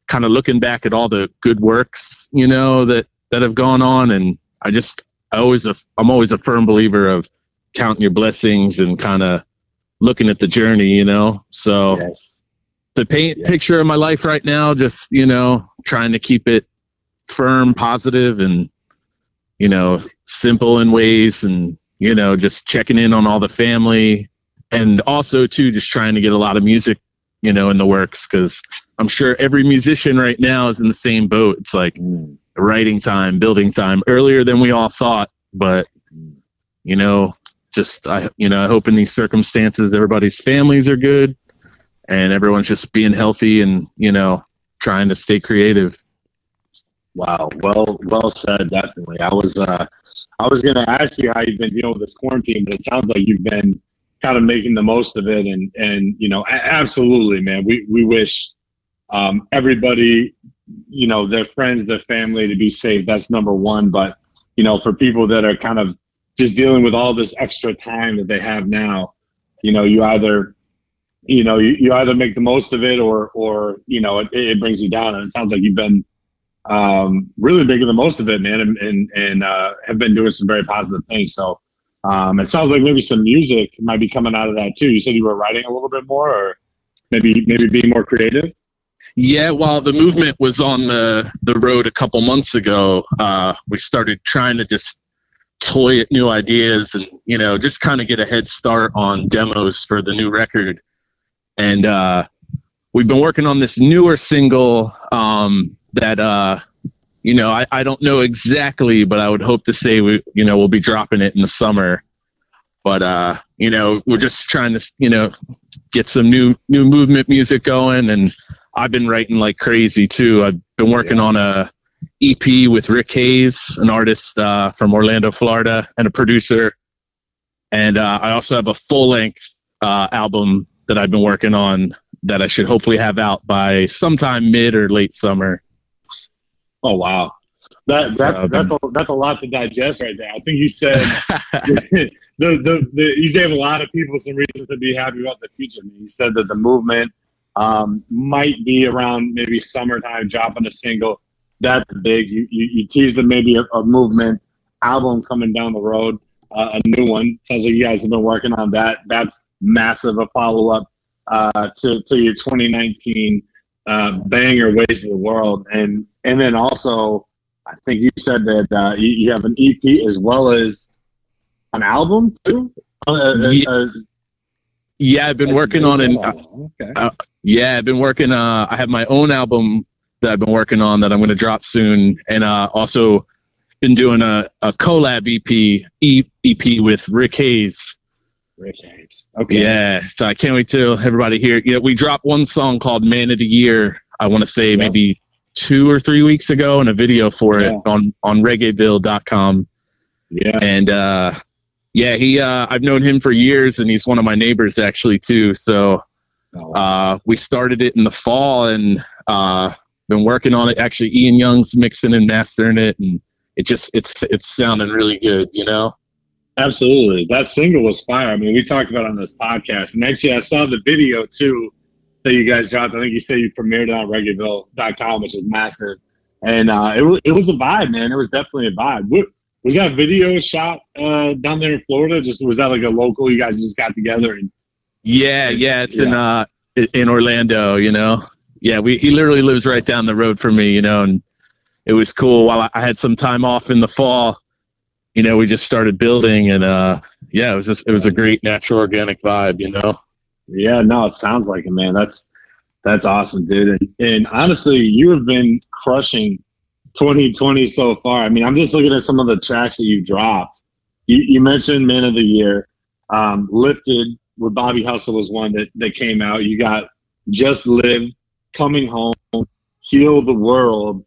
kind of looking back at all the good works, you know, that that have gone on. And I just, I always, a, I'm always a firm believer of counting your blessings and kind of looking at the journey, you know. So the paint picture of my life right now, just you know, trying to keep it firm, positive, and you know, simple in ways, and you know, just checking in on all the family, and also too, just trying to get a lot of music, you know, in the works because I'm sure every musician right now is in the same boat. It's like writing time, building time, earlier than we all thought, but you know, just I, you know, I hope in these circumstances everybody's families are good and everyone's just being healthy and you know trying to stay creative. Wow, well, well said. Definitely. I was, uh, I was gonna ask you how you've been dealing with this quarantine, but it sounds like you've been kind of making the most of it, and and you know, absolutely, man. We we wish um, everybody, you know, their friends, their family to be safe. That's number one. But you know, for people that are kind of just dealing with all this extra time that they have now, you know, you either you know you, you either make the most of it or or you know it, it brings you down and it sounds like you've been um really making the most of it man and and, and uh have been doing some very positive things so um it sounds like maybe some music might be coming out of that too. You said you were writing a little bit more or maybe maybe being more creative? Yeah, while the movement was on the the road a couple months ago, uh, we started trying to just toy at new ideas and you know just kind of get a head start on demos for the new record. And uh, we've been working on this newer single um, that uh, you know I, I don't know exactly, but I would hope to say we you know we'll be dropping it in the summer. But uh, you know we're just trying to you know get some new new movement music going and I've been writing like crazy too. I've been working on a EP with Rick Hayes, an artist uh, from Orlando, Florida, and a producer. And uh, I also have a full length uh, album that I've been working on that I should hopefully have out by sometime mid or late summer. Oh wow, that that I've that's a that's a lot to digest right there. I think you said *laughs* the, the the you gave a lot of people some reasons to be happy about the future. I mean, you said that the movement um, might be around maybe summertime dropping a single. That's big. You you, you teased that maybe a, a movement album coming down the road, uh, a new one. Sounds like you guys have been working on that. That's massive. A follow up uh, to to your 2019 uh, banger "Ways of the World," and and then also I think you said that uh, you, you have an EP as well as an album too. Uh, uh, Ye- uh, Yeah, I've been working on an. Okay. Uh, yeah, I've been working. Uh, I have my own album that I've been working on that I'm going to drop soon, and uh, also been doing a, a collab EP e, EP with Rick Hayes. Rick Hayes. Okay. Yeah, so I can't wait till everybody hear. Yeah, we dropped one song called "Man of the Year." I want to say maybe two or three weeks ago, and a video for it Yeah. on on ReggaeVille.com. Yeah. And uh, yeah, he uh, I've known him for years, and he's one of my neighbors actually too. So uh, we started it in the fall, and uh, been working on it. Actually, Ian Young's mixing and mastering it, and it just it's it's sounding really good. You know. Absolutely. That single was fire. I mean, we talked about it on this podcast. And actually, I saw the video too. That you guys dropped. I think you said you premiered it on Reggaeville.com, which is massive. And uh, it, it was a vibe, man. It was definitely a vibe. What, was that video shot uh, down there in Florida? Just was that like a local? You guys just got together and Yeah, yeah, it's in uh in Orlando, you know. Yeah, we he literally lives right down the road from me, you know, and it was cool. While I, I had some time off in the fall, you know, we just started building, and uh, yeah, it was just it was a great natural organic vibe, you know. Yeah, no, it sounds like it, man. That's that's awesome, dude. And, and honestly, you have been crushing 2020 so far. I mean, I'm just looking at some of the tracks that you dropped. You, you mentioned Man of the Year, um, Lifted with Bobby Hustle was one that that came out. You got Just Live, Coming Home, Heal the World.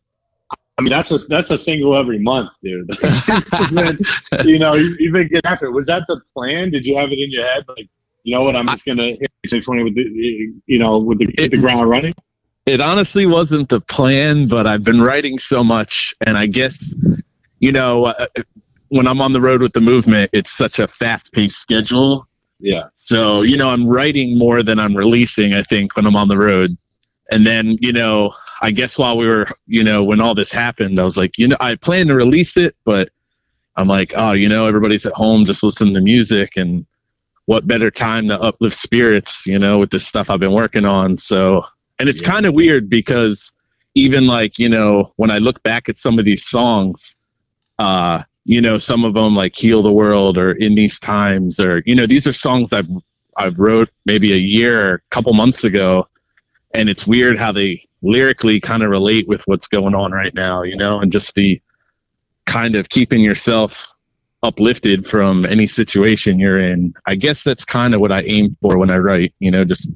I mean, that's a that's a single every month, dude. *laughs* *laughs* You know, you, you've been getting after it. Was that the plan? Did you have it in your head, like, you know what, I'm just gonna hit 2020 with the, you know, with the, hit the ground running? It honestly wasn't the plan, but I've been writing so much, and I guess you know uh, when I'm on the road with the movement, it's such a fast-paced schedule. Yeah. So you know, I'm writing more than I'm releasing. I think when I'm on the road, and then you know, I guess while we were, you know, when all this happened, I was like, you know, I plan to release it, but I'm like, oh, you know, everybody's at home just listening to music, and what better time to uplift spirits, you know, with this stuff I've been working on. So, and it's kind of weird because even like, you know, when I look back at some of these songs, uh, you know, some of them like Heal the World or In These Times or, you know, these are songs I've, I've wrote maybe a year, a couple months ago. And it's weird how they lyrically kind of relate with what's going on right now, you know, and just the kind of keeping yourself uplifted from any situation you're in. I guess that's kind of what I aim for when I write, you know, just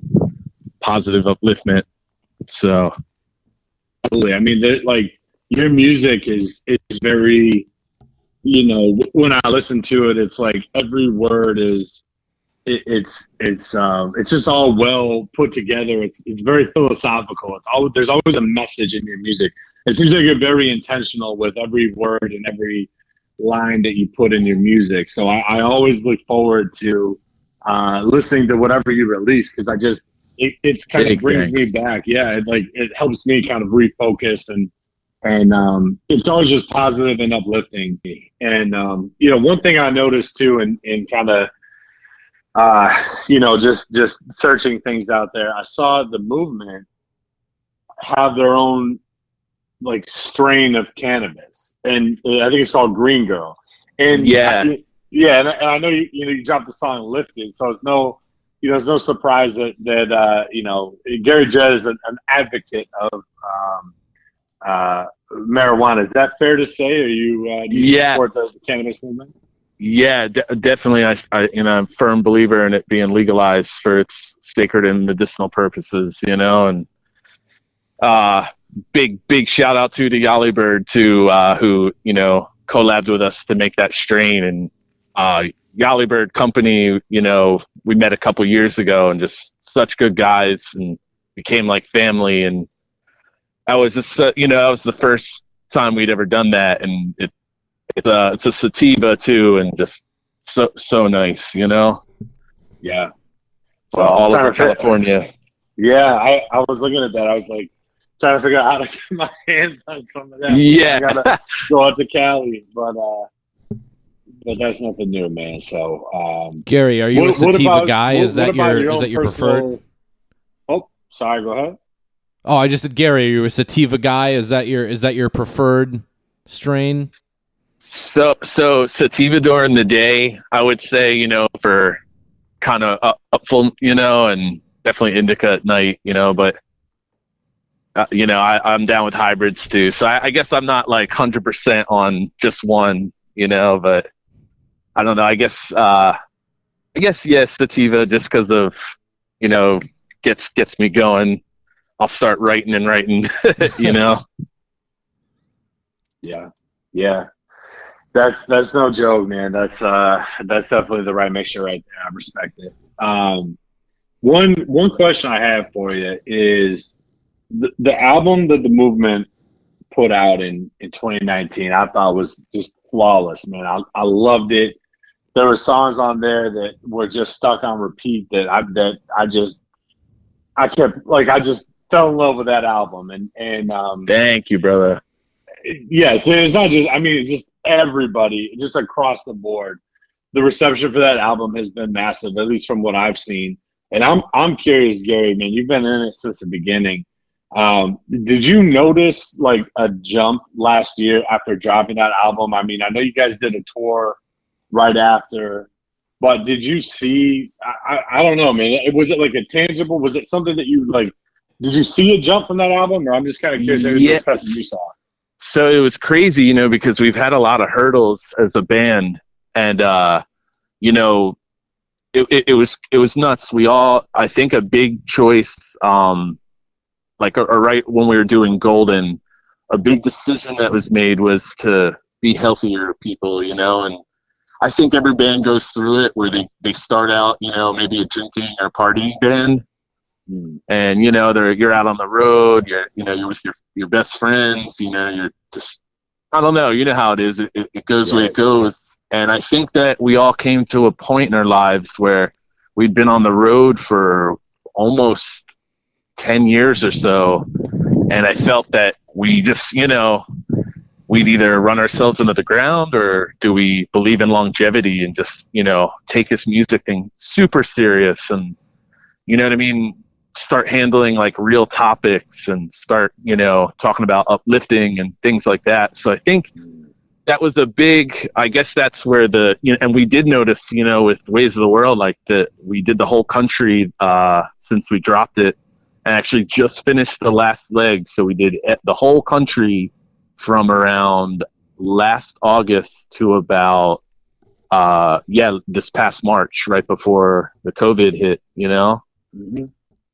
positive upliftment. So, Absolutely. I mean, like your music is is very, you know, when I listen to it, it's like every word is, it, it's it's um it's just all well put together. It's it's very philosophical. It's all there's always a message in your music. It seems like you're very intentional with every word and every line that you put in your music. So I, I always look forward to uh, listening to whatever you release because I just it, it's kind of Big brings me back. Yeah, it, like it helps me kind of refocus and and um, it's always just positive and uplifting. And um, you know, one thing I noticed too, in in kind of uh, you know, just just searching things out there, I saw the movement have their own like strain of cannabis, and I think it's called Green Girl. And Yeah. yeah, and I, and I know you you know you dropped the song "Lifted," so it's no you know it's no surprise that that uh, you know Gary Judd is an, an advocate of um, uh, marijuana. Is that fair to say? Are you uh, do you Yeah. support the cannabis movement? Yeah, de- definitely. I, I, you know, I'm a firm believer in it being legalized for its sacred and medicinal purposes. You know, and uh, big, big shout out to the Yali Bird too, uh, who you know collabed with us to make that strain. And uh, Yali Bird Company, you know, we met a couple years ago, and just such good guys, and became like family. And I was just, uh, you know, that was the first time we'd ever done that, and it it's a it's a sativa too, and just so so nice, you know. Yeah. So all over California. Yeah, I, I was looking at that. I was like trying to figure out how to get *laughs* my hands on some of that. Yeah. I gotta go out to Cali, but uh, but that's nothing new, man. So um, Gary, are you a what- what sativa about- guy? what- is that what about your, is that your personal- preferred? Oh, sorry. Go ahead. Oh, I just said Gary. Are you a sativa guy? Is that your is that your preferred strain? So so sativa during the day, I would say, you know, for kind of up, full, you know, and definitely indica at night, you know, but uh, you know, I, I'm down with hybrids too. So I, I guess I'm not like hundred percent on just one, you know, but I don't know. I guess uh, I guess yes, sativa just because of you know gets gets me going. I'll start writing and writing, *laughs* you know. *laughs* Yeah, yeah. That's that's no joke, man. That's uh that's definitely the right mixture right there. I respect it. Um, one one question I have for you is the, the album that the movement put out in in 2019. I thought was just flawless, man. I I loved it. There were songs on there that were just stuck on repeat that I that I just I kept like I just fell in love with that album, and and um, Thank you, brother. yes, it's not just. I mean, just everybody, just across the board. The reception for that album has been massive, at least from what I've seen. And I'm I'm curious, Gary, man, you've been in it since the beginning. Um, did you notice like a jump last year after dropping that album? I mean, I know you guys did a tour right after, but did you see? I, I, I don't know, man. Was it like a tangible? Was it something that you like? Did you see a jump from that album, or I'm just kind of curious? Yes. you saw. so it was crazy, you know, because we've had a lot of hurdles as a band, and uh, you know, it, it, it was it was nuts. We all, I think, a big choice, um, like or, or right when we were doing Golden, a big decision that was made was to be healthier people, you know, and I think every band goes through it where they they start out, you know, maybe a drinking or partying band, hmm. and you know they're you're out on the road you're you know you're with your your best friends you know you're just i don't know you know how it is it, it, it goes where it goes. And i think that we all came to a point in our lives where we'd been on the road for almost 10 years or so and i felt that we just you know we'd either run ourselves into the ground or do we believe in longevity and just you know take this music thing super serious and you know what I mean? Start handling like real topics and start, you know, talking about uplifting and things like that. So I think that was a big, I guess that's where the, you know, and we did notice, you know, with Ways of the World, like that we did the whole country uh, since we dropped it and actually just finished the last leg. So we did the whole country from around last August to about uh yeah this past march right before the covid hit you know?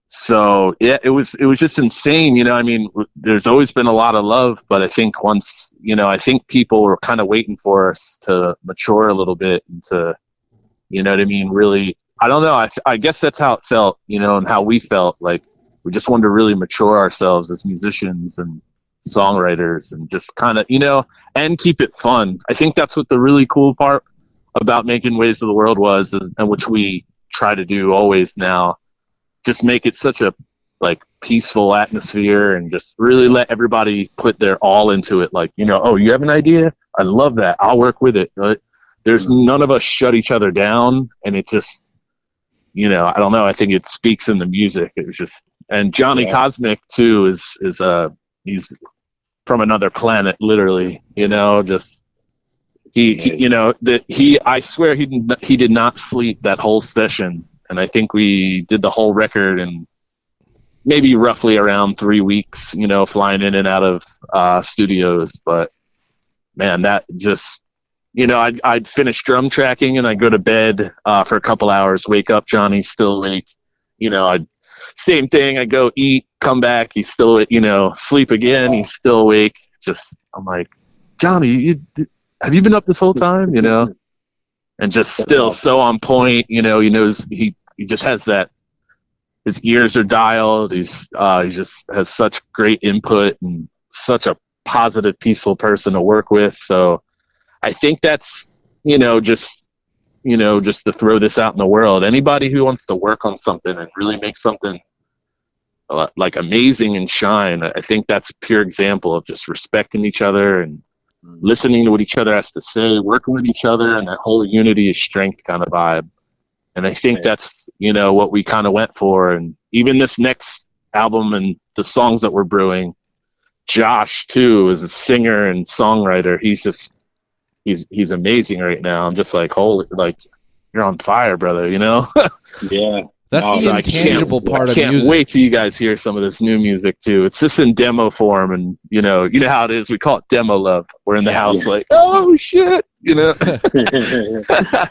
So yeah it was it was just insane you know? I mean there's always been a lot of love but i think once you know i think people were kind of waiting for us to mature a little bit and to you know what i mean really i don't know i, I guess that's how it felt you know and how we felt like we just wanted to really mature ourselves as musicians and songwriters and just kind of you know and keep it fun. I think that's what the really cool part about making ways of the world was and, and which we try to do always now. Just make it such a like peaceful atmosphere and just really let everybody put their all into it. Like you know oh you have an idea? I love that. I'll work with it right? there's mm-hmm. none of us shut each other down and it just you know i don't know. I think it speaks in the music. It was just and johnny Yeah. cosmic too is is uh he's from another planet literally you know just he, he you know that he i swear he did not, he did not sleep that whole session. And i think we did the whole record in maybe roughly around three weeks you know flying in and out of uh studios. But man that just you know i'd, I'd finish drum tracking and i'd go to bed uh, for a couple hours wake up johnny's still awake. You know i'd same thing. I go eat come back he's still you know sleep again he's still awake. Just i'm like johnny you, have you been up this whole time? You know? And just still so on point you know he knows he he just has that his ears are dialed he's uh he just has such great input and such a positive peaceful person to work with. So i think that's you know just you know just to throw this out in the world. Anybody who wants to work on something and really make something uh, like amazing and shine i think that's a pure example of just respecting each other and listening to what each other has to say working with each other and that whole unity is strength kind of vibe. And i think that's you know what we kind of went for. And even this next album and the songs that we're brewing josh too is a singer and songwriter. He's just he's he's amazing right now i'm just like holy like you're on fire brother you know *laughs* yeah That's the So I intangible part I of can't music. wait till you guys hear some of this new music too. It's just in demo form, and you know, you know how it is. We call it demo love. We're in the house like, oh shit, you know. *laughs* *laughs*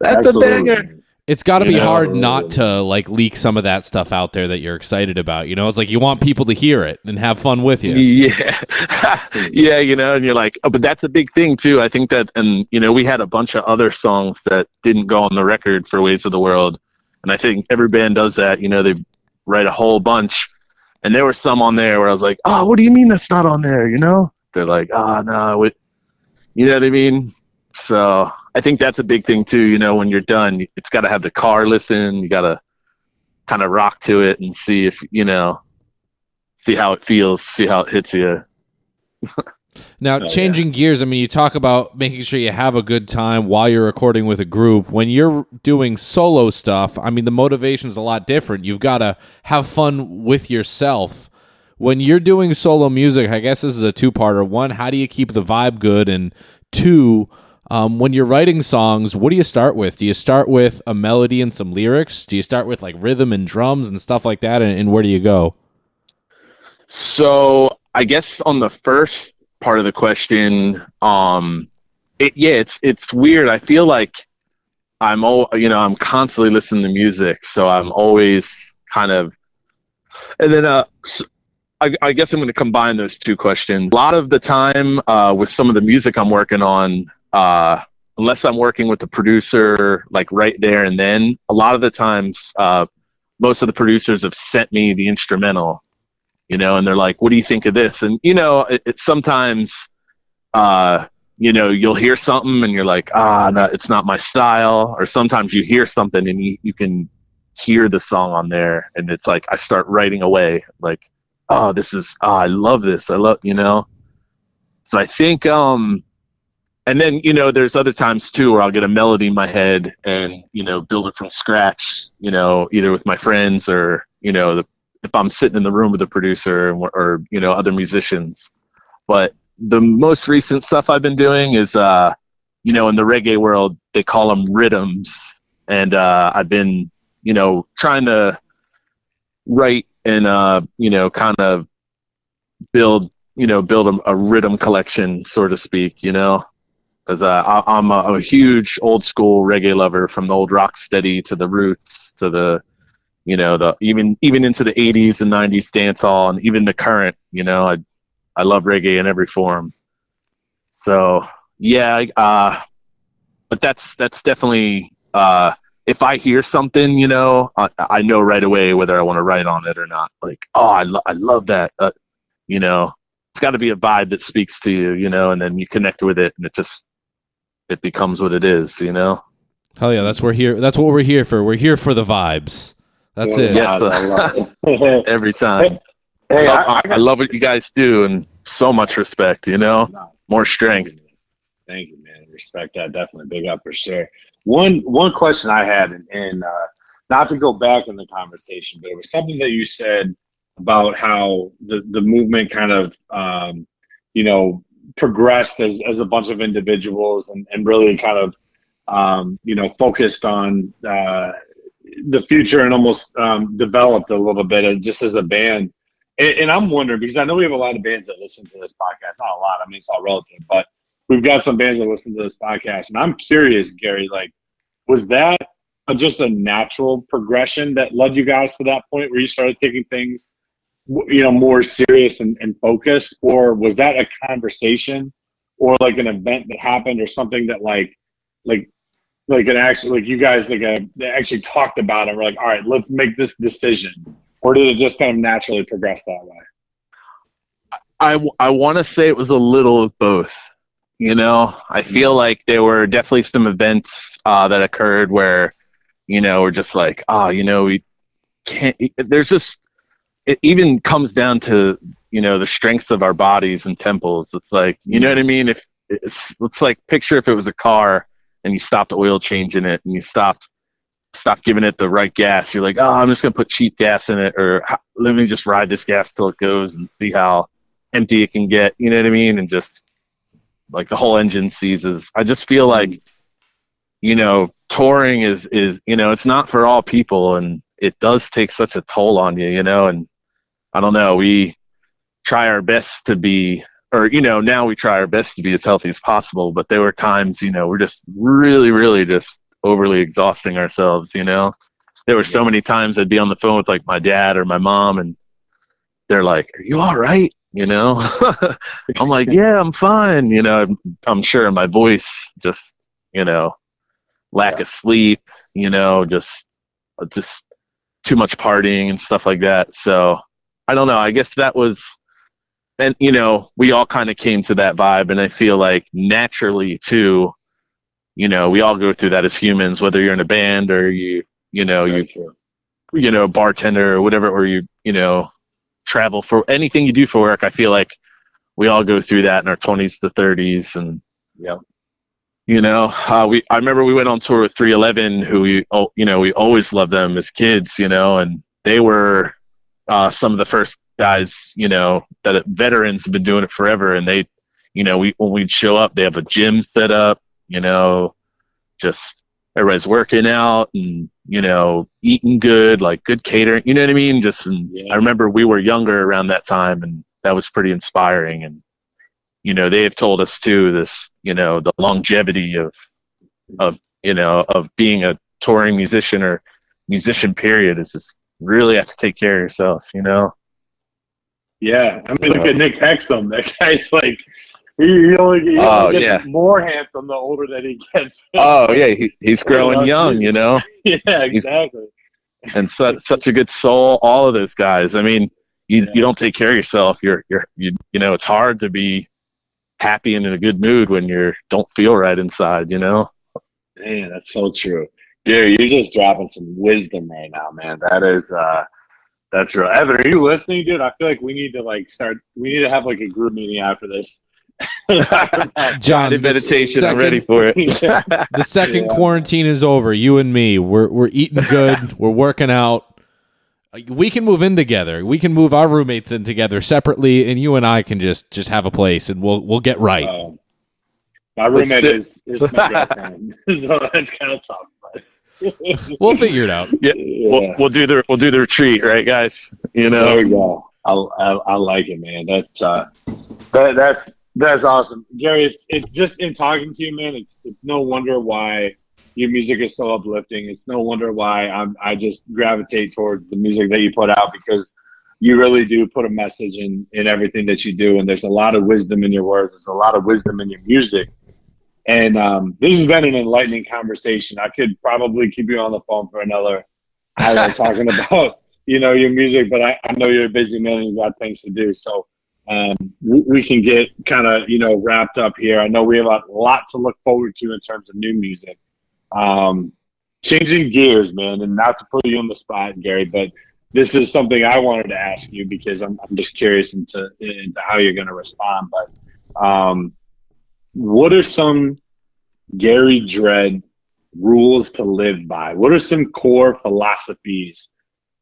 That's a banger. It's got to be know? hard not to like leak some of that stuff out there that you're excited about. You know, it's like you want people to hear it and have fun with you. Yeah, *laughs* yeah, you know, and you're like, oh, but that's a big thing too. I think that, and you know, we had a bunch of other songs that didn't go on the record for Ways of the World, and I think every band does that. You know, they write a whole bunch, and there were some on there where I was like, oh, what do you mean that's not on there? You know, they're like, ah, oh, no, it, you know what I mean? So I think that's a big thing too. You know, when you're done, it's got to have the car listen. You got to, kind of rock to it and see if you know, see how it feels, see how it hits you. Now, Oh, changing gears, I mean, you talk about making sure you have a good time while you're recording with a group. When you're doing solo stuff, I mean, the motivation's a lot different. You've got to have fun with yourself. When you're doing solo music, I guess this is a two parter. One, how do you keep the vibe good? And two, um, when you're writing songs, what do you start with? Do you start with a melody and some lyrics? Do you start with like rhythm and drums and stuff like that? And, and where do you go? So I guess on the first part of the question, um, it yeah, it's it's weird. I feel like I'm all you know I'm constantly listening to music, so I'm always kind of, and then uh, I, I guess I'm going to combine those two questions. A lot of the time uh, with some of the music I'm working on, uh, unless I'm working with the producer like right there and then, a lot of the times uh, most of the producers have sent me the instrumental you know, and they're like, "What do you think of this?" And you know, it, it's sometimes, uh, you know, you'll hear something and you're like, "Ah, no, it's not my style," or sometimes you hear something and you, you can hear the song on there, and it's like I start writing away, like, "Oh, this is, oh, I love this, I love," you know. So I think, um, and then you know, there's other times too where I'll get a melody in my head and you know, build it from scratch, you know, either with my friends or you know, the if I'm sitting in the room with a producer or, or you know other musicians. But the most recent stuff I've been doing is, uh, you know, in the reggae world they call them rhythms, and uh, I've been, you know, trying to write and uh, you know, kind of build, you know, build a, a rhythm collection, so to speak, you know. Because uh, I'm a, I'm a huge old school reggae lover, from the old rock steady to the roots to the you know the even even into the 80s and 90s dance hall and even the current you know i i love reggae in every form. So yeah uh but that's that's definitely uh if i hear something you know i, I know right away whether i want to write on it or not. Like oh i, lo- I love that uh, you know it's got to be a vibe that speaks to you you know and then you connect with it and it just it becomes what it is you know Hell yeah, that's we're here. That's what we're here for. We're here for the vibes. That's it. Yes, *laughs* every time. Hey, I, I- love, I love what you guys do, and so much respect. You know, more strength. Thank you, man. Respect that. Definitely big up for sure. One one question I had, and, and uh, not to go back in the conversation, but it was something that you said about how the the movement kind of um, you know progressed as as a bunch of individuals and, and really kind of um, you know focused on uh, the future and almost um, developed a little bit just as a band. And, and I'm wondering because I know we have a lot of bands that listen to this podcast. Not a lot. I mean, it's all relative, but we've got some bands that listen to this podcast, and I'm curious, Gary. Like, was that just a natural progression that led you guys to that point where you started taking things, you know, more serious and, and focused, or was that a conversation, or like an event that happened, or something that like, like like an actually like you guys like uh they actually talked about it. We're like, all right, let's make this decision, or did it just kind of naturally progress that way? I, I want to say it was a little of both. You know, I feel like there were definitely some events uh, that occurred where, you know, we're just like, oh, you know, we can't. There's just it even comes down to you know the strengths of our bodies and temples. It's like you know what I mean. If it's, it's like picture if it was a car and you stopped oil changing it and you stopped stop giving it the right gas. You're like, oh, I'm just gonna put cheap gas in it, or "H- let me just ride this gas till it goes and see how empty it can get. You know what I mean? And just like the whole engine seizes. I just feel mm-hmm. like, you know, touring is is you know it's not for all people, and it does take such a toll on you. You know, and I don't know. We try our best to be. Or you know, now we try our best to be as healthy as possible. But there were times, you know, we're just really, really just overly exhausting ourselves. You know, there were so many times I'd be on the phone with like my dad or my mom, and they're like, "Are you all right?" You know, *laughs* I'm like, "Yeah, I'm fine." You know, I'm, I'm sure my voice just, you know, lack of sleep. You know, just, just too much partying and stuff like that. So I don't know. I guess that was, and you know, we all kind of came to that vibe, and I feel like naturally too. You know, we all go through that as humans, whether you're in a band or you, you know, you you know a bartender or whatever, or you you know travel for anything you do for work. I feel like we all go through that in our 20s to 30s, and yeah, you know, uh, we I remember we went on tour with 311, who we oh, you know we always loved them as kids, you know, and they were uh, some of the first guys, you know, that veterans have been doing it forever, and they, you know, we when we'd show up, they have a gym set up, you know, just everybody's working out and you know eating good, like good catering, you know what I mean? Just and I remember we were younger around that time, and that was pretty inspiring, and you know they have told us too this, you know, the longevity of of you know of being a touring musician or musician period is just really have to take care of yourself, you know. Yeah, I mean, look at Nick Hexum. *laughs* That guy's like, he, he only, he Oh, only gets yeah. more handsome the older that he gets. *laughs* Oh yeah, he, he's growing young, you know, *laughs* yeah, He's- exactly. and such such a good soul. All of those guys. I mean, you you don't take care of yourself. You're you're you you know it's hard to be happy and in a good mood when you're don't feel right inside. You know. Man, that's so true. Gary, you're just dropping some wisdom right now, man. That is uh that's real. Evan, are you listening, dude? I feel like we need to like start we need to have like a group meeting after this. *laughs* John, Guided the meditation. I'm ready for it. *laughs* the second Yeah. quarantine is over. You and me, we're we're eating good. *laughs* we're working out. We can move in together. We can move our roommates in together separately, and you and I can just just have a place, and we'll we'll get right. Um, my roommate is, is my girlfriend, so that's kind of tough. But *laughs* we'll figure it out. Yeah, We'll, we'll do the we'll do the retreat, right, guys? You know. There we go. I, I, I like it, man. That's uh, that, that's that's awesome, Gary. It's, it's just in talking to you, man. It's it's no wonder why your music is so uplifting. It's no wonder why I'm I just gravitate towards the music that you put out because you really do put a message in in everything that you do, and there's a lot of wisdom in your words. There's a lot of wisdom in your music. And um, this has been an enlightening conversation. I could probably keep you on the phone for another hour *laughs* talking about you know your music, but I, I know you're a busy man and you got things to do. So um, we, we can get kind of you know wrapped up here. I know we have a lot to look forward to in terms of new music. Um, changing gears, man, and not to put you on the spot, Gary, but this is something I wanted to ask you because I'm, I'm just curious into, into how you're going to respond. But um, what are some Gary Dredd rules to live by? What are some core philosophies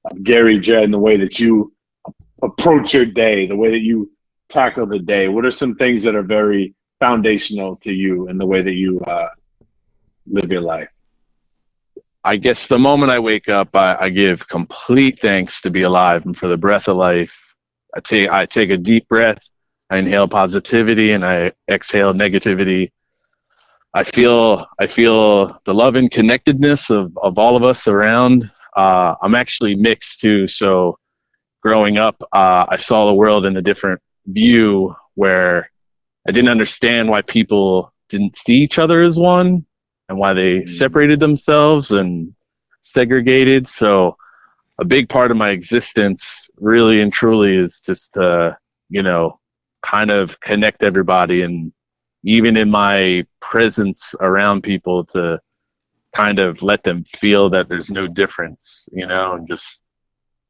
of Gary Dredd and the way that you approach your day, the way that you tackle the day? What are some things that are very foundational to you in the way that you uh, live your life? I guess the moment I wake up, I, I give complete thanks to be alive and for the breath of life. I take I take a deep breath. I inhale positivity and I exhale negativity. I feel I feel the love and connectedness of, of all of us around. Uh, I'm actually mixed too. So growing up, uh, I saw the world in a different view where I didn't understand why people didn't see each other as one and why they separated themselves and segregated. So a big part of my existence really and truly is just to, you know, kind of connect everybody and even in my presence around people to kind of let them feel that there's no difference, you know, and just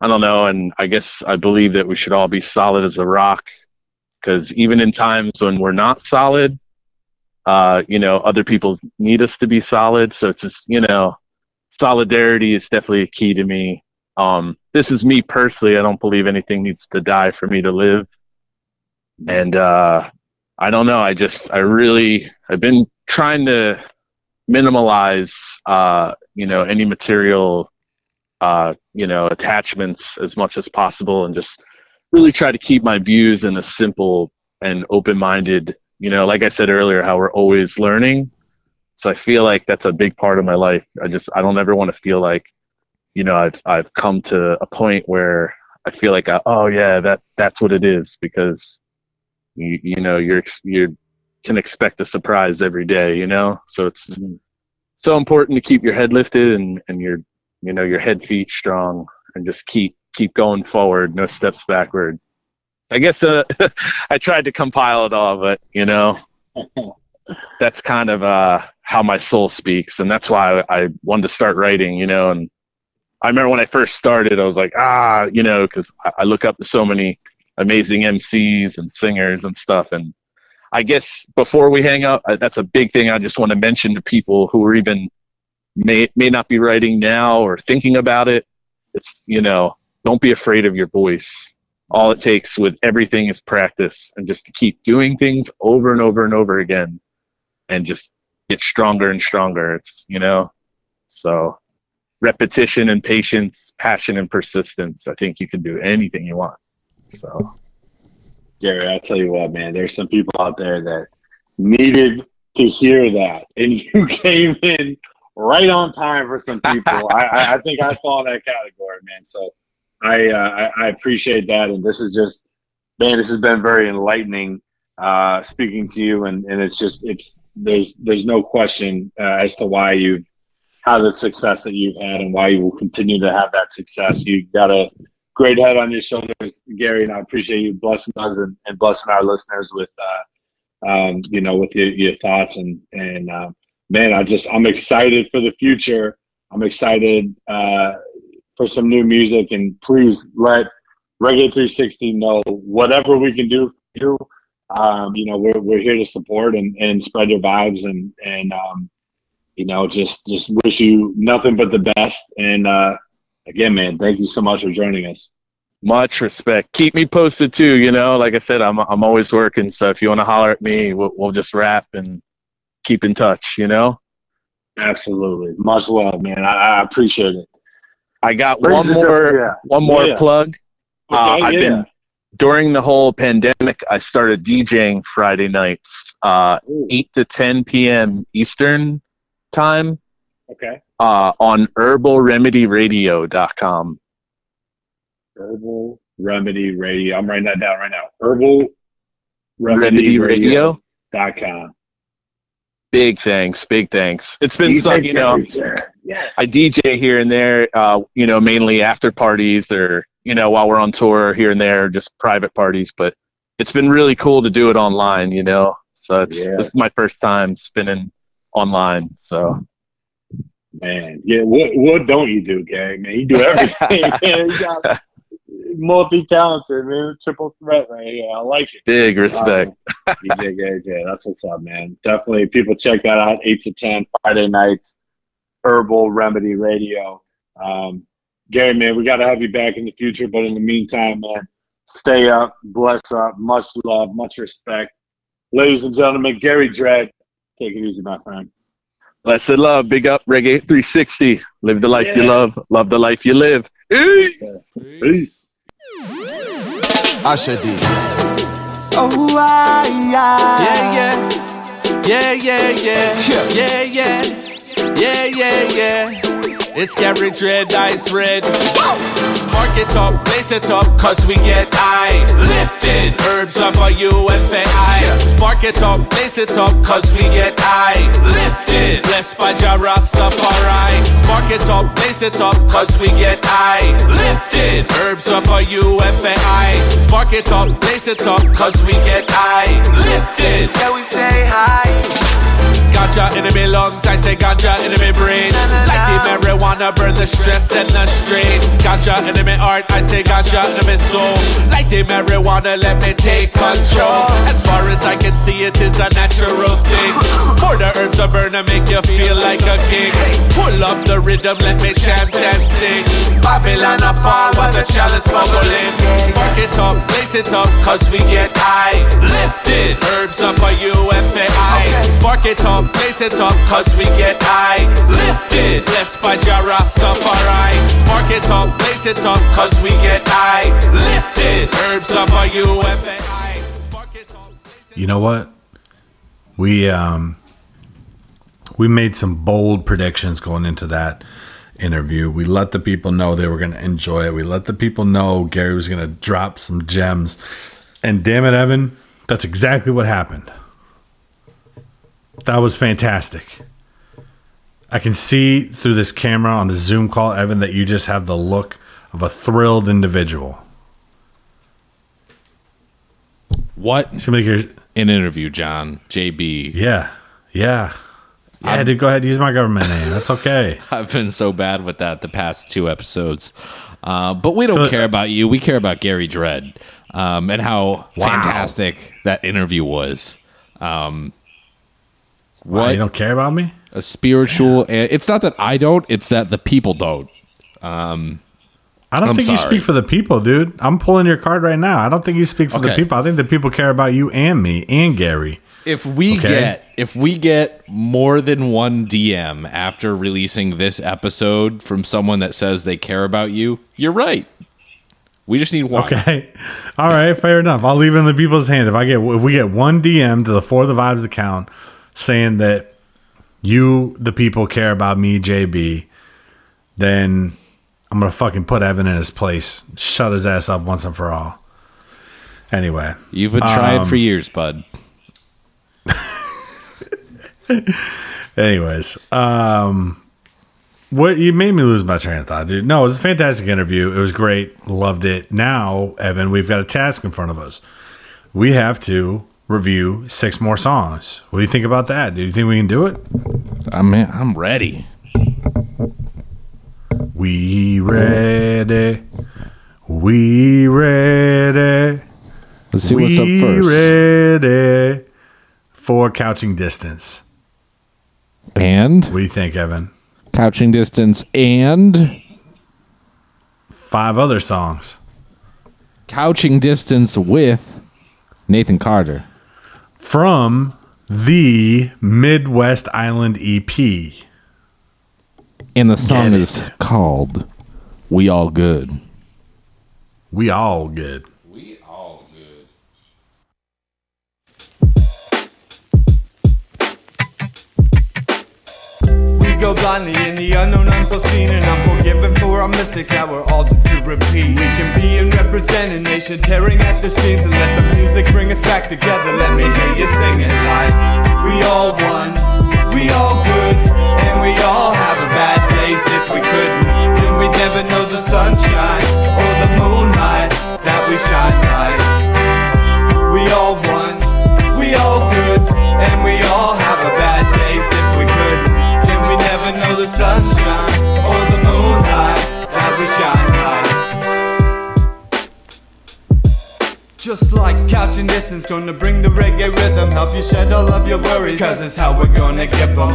I don't know, and I guess I believe that we should all be solid as a rock because even in times when we're not solid, uh, you know, other people need us to be solid. So it's just, you know, solidarity is definitely a key to me. Um, this is me personally. I don't believe anything needs to die for me to live. And uh, I don't know. I just, I really, I've been trying to minimalize, uh, you know, any material, uh, you know, attachments as much as possible and just really try to keep my views in a simple and open-minded you know like i said earlier how we're always learning so i feel like that's a big part of my life i just i don't ever want to feel like you know i've i've come to a point where i feel like I, oh yeah that that's what it is because you, you know you're you can expect a surprise every day you know? So it's so important to keep your head lifted and and your you know your head feet strong and just keep keep going forward no steps backward. I guess uh, *laughs* i tried to compile it all but you know *laughs* that's kind of uh how my soul speaks. And that's why I, I wanted to start writing you know? And I remember when I first started, I was like, ah, you know, because I, I look up to so many amazing MCs and singers and stuff. And I guess before we hang up, uh, that's a big thing I just want to mention to people who are even may may not be writing now or thinking about it. It's you know, don't be afraid of your voice. All it takes with everything is practice and just to keep doing things over and over and over again and just get stronger and stronger. It's you know, so repetition and patience, passion and persistence. I think you can do anything you want. So Gary, I'll tell you what, man, there's some people out there that needed to hear that, *laughs* and you came in right on time for some people. I, I, think I fall in that category, man. So I, uh, I I appreciate that, and this is just, man, this has been very enlightening uh, speaking to you, and, and it's just it's there's there's no question uh, as to why you've had the success that you've had and why you will continue to have that success. You got a great head on your shoulders, Gary, and I appreciate you blessing us and, and blessing our listeners with, uh, um, you know, with your, your thoughts and and uh, man, I just I'm excited for the future. I'm excited uh, for some new music, and please let Reggae 360 know whatever we can do for you. Um, you know, we're we're here to support and, and spread your vibes and and um, you know, just just wish you nothing but the best and uh, again, man, thank you so much for joining us. Much respect. Keep me posted too. You know, like I said, I'm I'm always working. So if you want to holler at me, we'll, we'll just rap and keep in touch. You know. Absolutely. Much love, man. I, I appreciate it. I got one more yeah. one more Yeah. plug. uh, Okay, I've yeah. been during the whole pandemic. I started DJing Friday nights, uh, eight to ten p.m. Eastern time, Okay. Uh, on herbalremedyradio.com. Herbal Remedy Radio. I'm writing that down right now. Herbal Remedy Radio. dot com. Big thanks, big thanks. It's been DJ some, you know. Yes. I DJ here and there, uh, you know, mainly after parties or, you know, while we're on tour here and there, just private parties. But it's been really cool to do it online, you know. So it's Yeah. this is my first time spinning online. So Man, yeah. What what don't you do, Gary? Man, you do everything. *laughs* man. You got multi talented, man. Triple threat right here. I like it. big respect. Um, DJ Gary J. That's what's up, man. Definitely, people check that out. Eight to ten Friday nights. Herbal Remedy Radio. Um, Gary, man, we got to have you back in the future. But in the meantime, man, stay up, bless up, much love, much respect. Ladies and gentlemen, Gary Dredd, take it easy, my friend. Blessed love, big up Reggae 360. Live the life you love, love the life you live. Peace. Peace. Asha D. Oh, I, I. Yeah, yeah. Yeah, yeah, yeah. Yeah, yeah. Yeah, yeah, yeah. It's Gary Dread, Ice Red. Spark it up, blaze it up, cause we get high. Lifted, herbs up you and Spark it up, blaze it up, cause we get high. Lifted, blessed by Jah Rastafari. Spark it up, blaze it up, cause we get high. Lifted, herbs up you and Spark it up, blaze it up, cause we get high. Lifted, Yeah, we say hi. Ganja in my lungs, I say ganja in my brain. Like the marijuana burn the stress and the strain. Ganja in my heart, I say ganja in my soul. Like the marijuana, let me take control. As far as I can see, it is a natural thing. For the herbs to burn and make you feel like a king. Pull up the rhythm, let me chant and sing. Babylon a fall while the chalice bubbling. Spark it up, blaze it up, cause we get high. Lifted, herbs up on you and I. Spark it up, blaze it up, cause we get high. Lifted, blessed by Rastafari. Spark it up, blaze it up, cause we get high. Lifted, herbs up on you and I. You know what? We um we made some bold predictions going into that interview. We let the people know they were going to enjoy it. We let the people know Gary was going to drop some gems. And damn it, Evan, that's exactly what happened. That was fantastic. I can see through this camera on the Zoom call, Evan, that you just have the look of a thrilled individual. What? Should make your an interview, John JB. Yeah, yeah. Yeah, dude, go ahead. Use my government name. That's okay. *laughs* I've been so bad with that the past two episodes. Uh, but we don't So- care about you. We care about Gary Dredd um, and how Wow. fantastic that interview was. Um, What you don't care about me? a spiritual. It's not that I don't. It's that the people don't. Um, I don't I'm think you speak for the people, dude. I'm pulling your card right now. I don't think you speak for the people. I think the people care about you and me and Gary. if we Okay. get if we get more than one DM after releasing this episode from someone that says they care about you, you're right. We just need one. Okay. *laughs* All right, fair enough. I'll leave it in the people's hand. If I get if we get one DM to the For the Vibes account saying that you, the people, care about me, JB, then I'm gonna fucking put Evan in his place. Shut his ass up once and for all. Anyway. You've been trying um, for years, bud. *laughs* Anyways, um, what you made me lose my train of thought, dude. No, it was a fantastic interview. It was great. Loved it. Now, Evan, we've got a task in front of us. We have to review six more songs. What do you think about that? Do you think we can do it? I'm I'm ready. We ready. We ready. Let's see what's up We first. ready for couching distance. And What do you think, Evan? couching distance and Five other songs. couching distance with Nathan Carter. From the Midwest Island EP. And the song is called We All Good. We all good. Go blindly in the unknown, unforeseen, and unforgiven for our mistakes that we're all doomed to repeat. We can be and represent a nation, tearing at the seams, and let the music bring us back together. Let me hear you sing it like we all one, we all good, and we all have a bad days. If we you shed all of your worries, cause it's how we're gonna give them.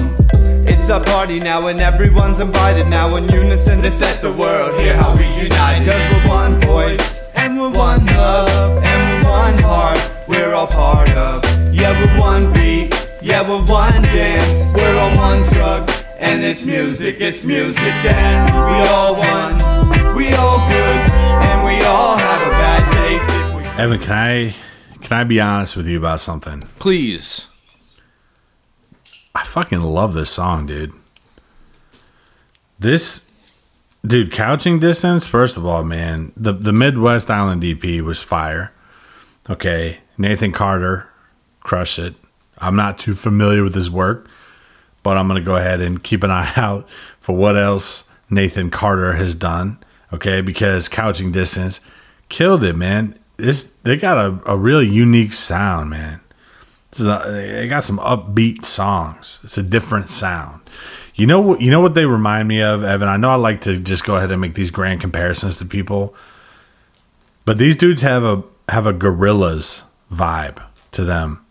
It's a party now and everyone's invited now in unison. Let's let the world hear how we unite. Cause we're one voice, and we're one love, and we're one heart, we're all part of. Yeah, we're one beat, yeah, we're one dance, we're on one drug, and it's music, it's music, and we all one, we all good, and we all have a bad day. Evan, can I can I be honest with you about something? Please. I fucking love this song, dude. This dude, couching distance, first of all, man, the the Midwest Island EP was fire. Okay. Nathan Carter crush it. I'm not too familiar with his work, but I'm gonna go ahead and keep an eye *laughs* out for what else Nathan Carter has done. Okay, because couching distance killed it, man. This they got a, a really unique sound, man. A- they got some upbeat songs. It's a different sound. You know what? You know what they remind me of, Evan. I know I like to just go ahead and make these grand comparisons to people, but these dudes have a have a Gorillaz vibe to them,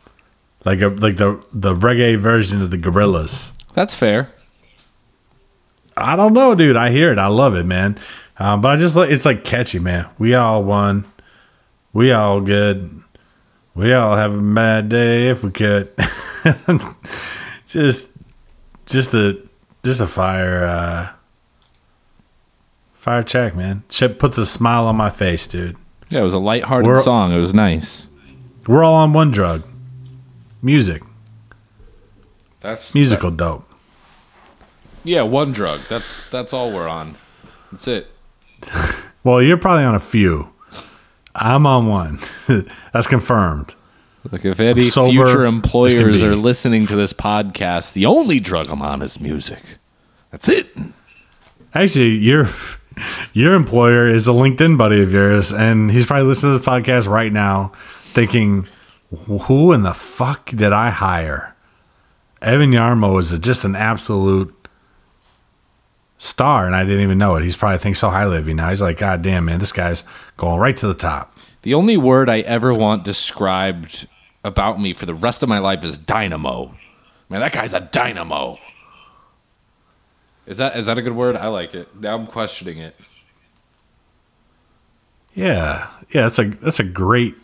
like a like the the reggae version of the Gorillaz. That's fair. I don't know, dude. I hear it. I love it, man. Um, but I just like it's like catchy, man. We all won. We all good. We all have a bad day if we could. *laughs* just, just a, just a fire, uh, fire check, man. Chip puts a smile on my face, dude. Yeah, it was a lighthearted We're- song. It was nice. We're all on one drug. Music, That's musical dope. Yeah, one drug. That's that's all we're on. That's it. *laughs* Well, you're probably on a few. I'm on one. *laughs* That's confirmed. Like if any Sober future employers are listening to this podcast, the only drug I'm on is music. That's it. Actually, your *laughs* your employer is a LinkedIn buddy of yours, and he's probably listening to this podcast right now, thinking, "Who in the fuck did I hire?" Evan Yarmo is just an absolute star, and I didn't even know it. He's probably thinks so highly of you now. He's like, God damn, man, this guy's going right to the top. The only word I ever want described about me for the rest of my life is dynamo. Man, that guy's a dynamo. Is that is that a good word? I like it. Now I'm questioning it. Yeah, yeah, that's a that's a great,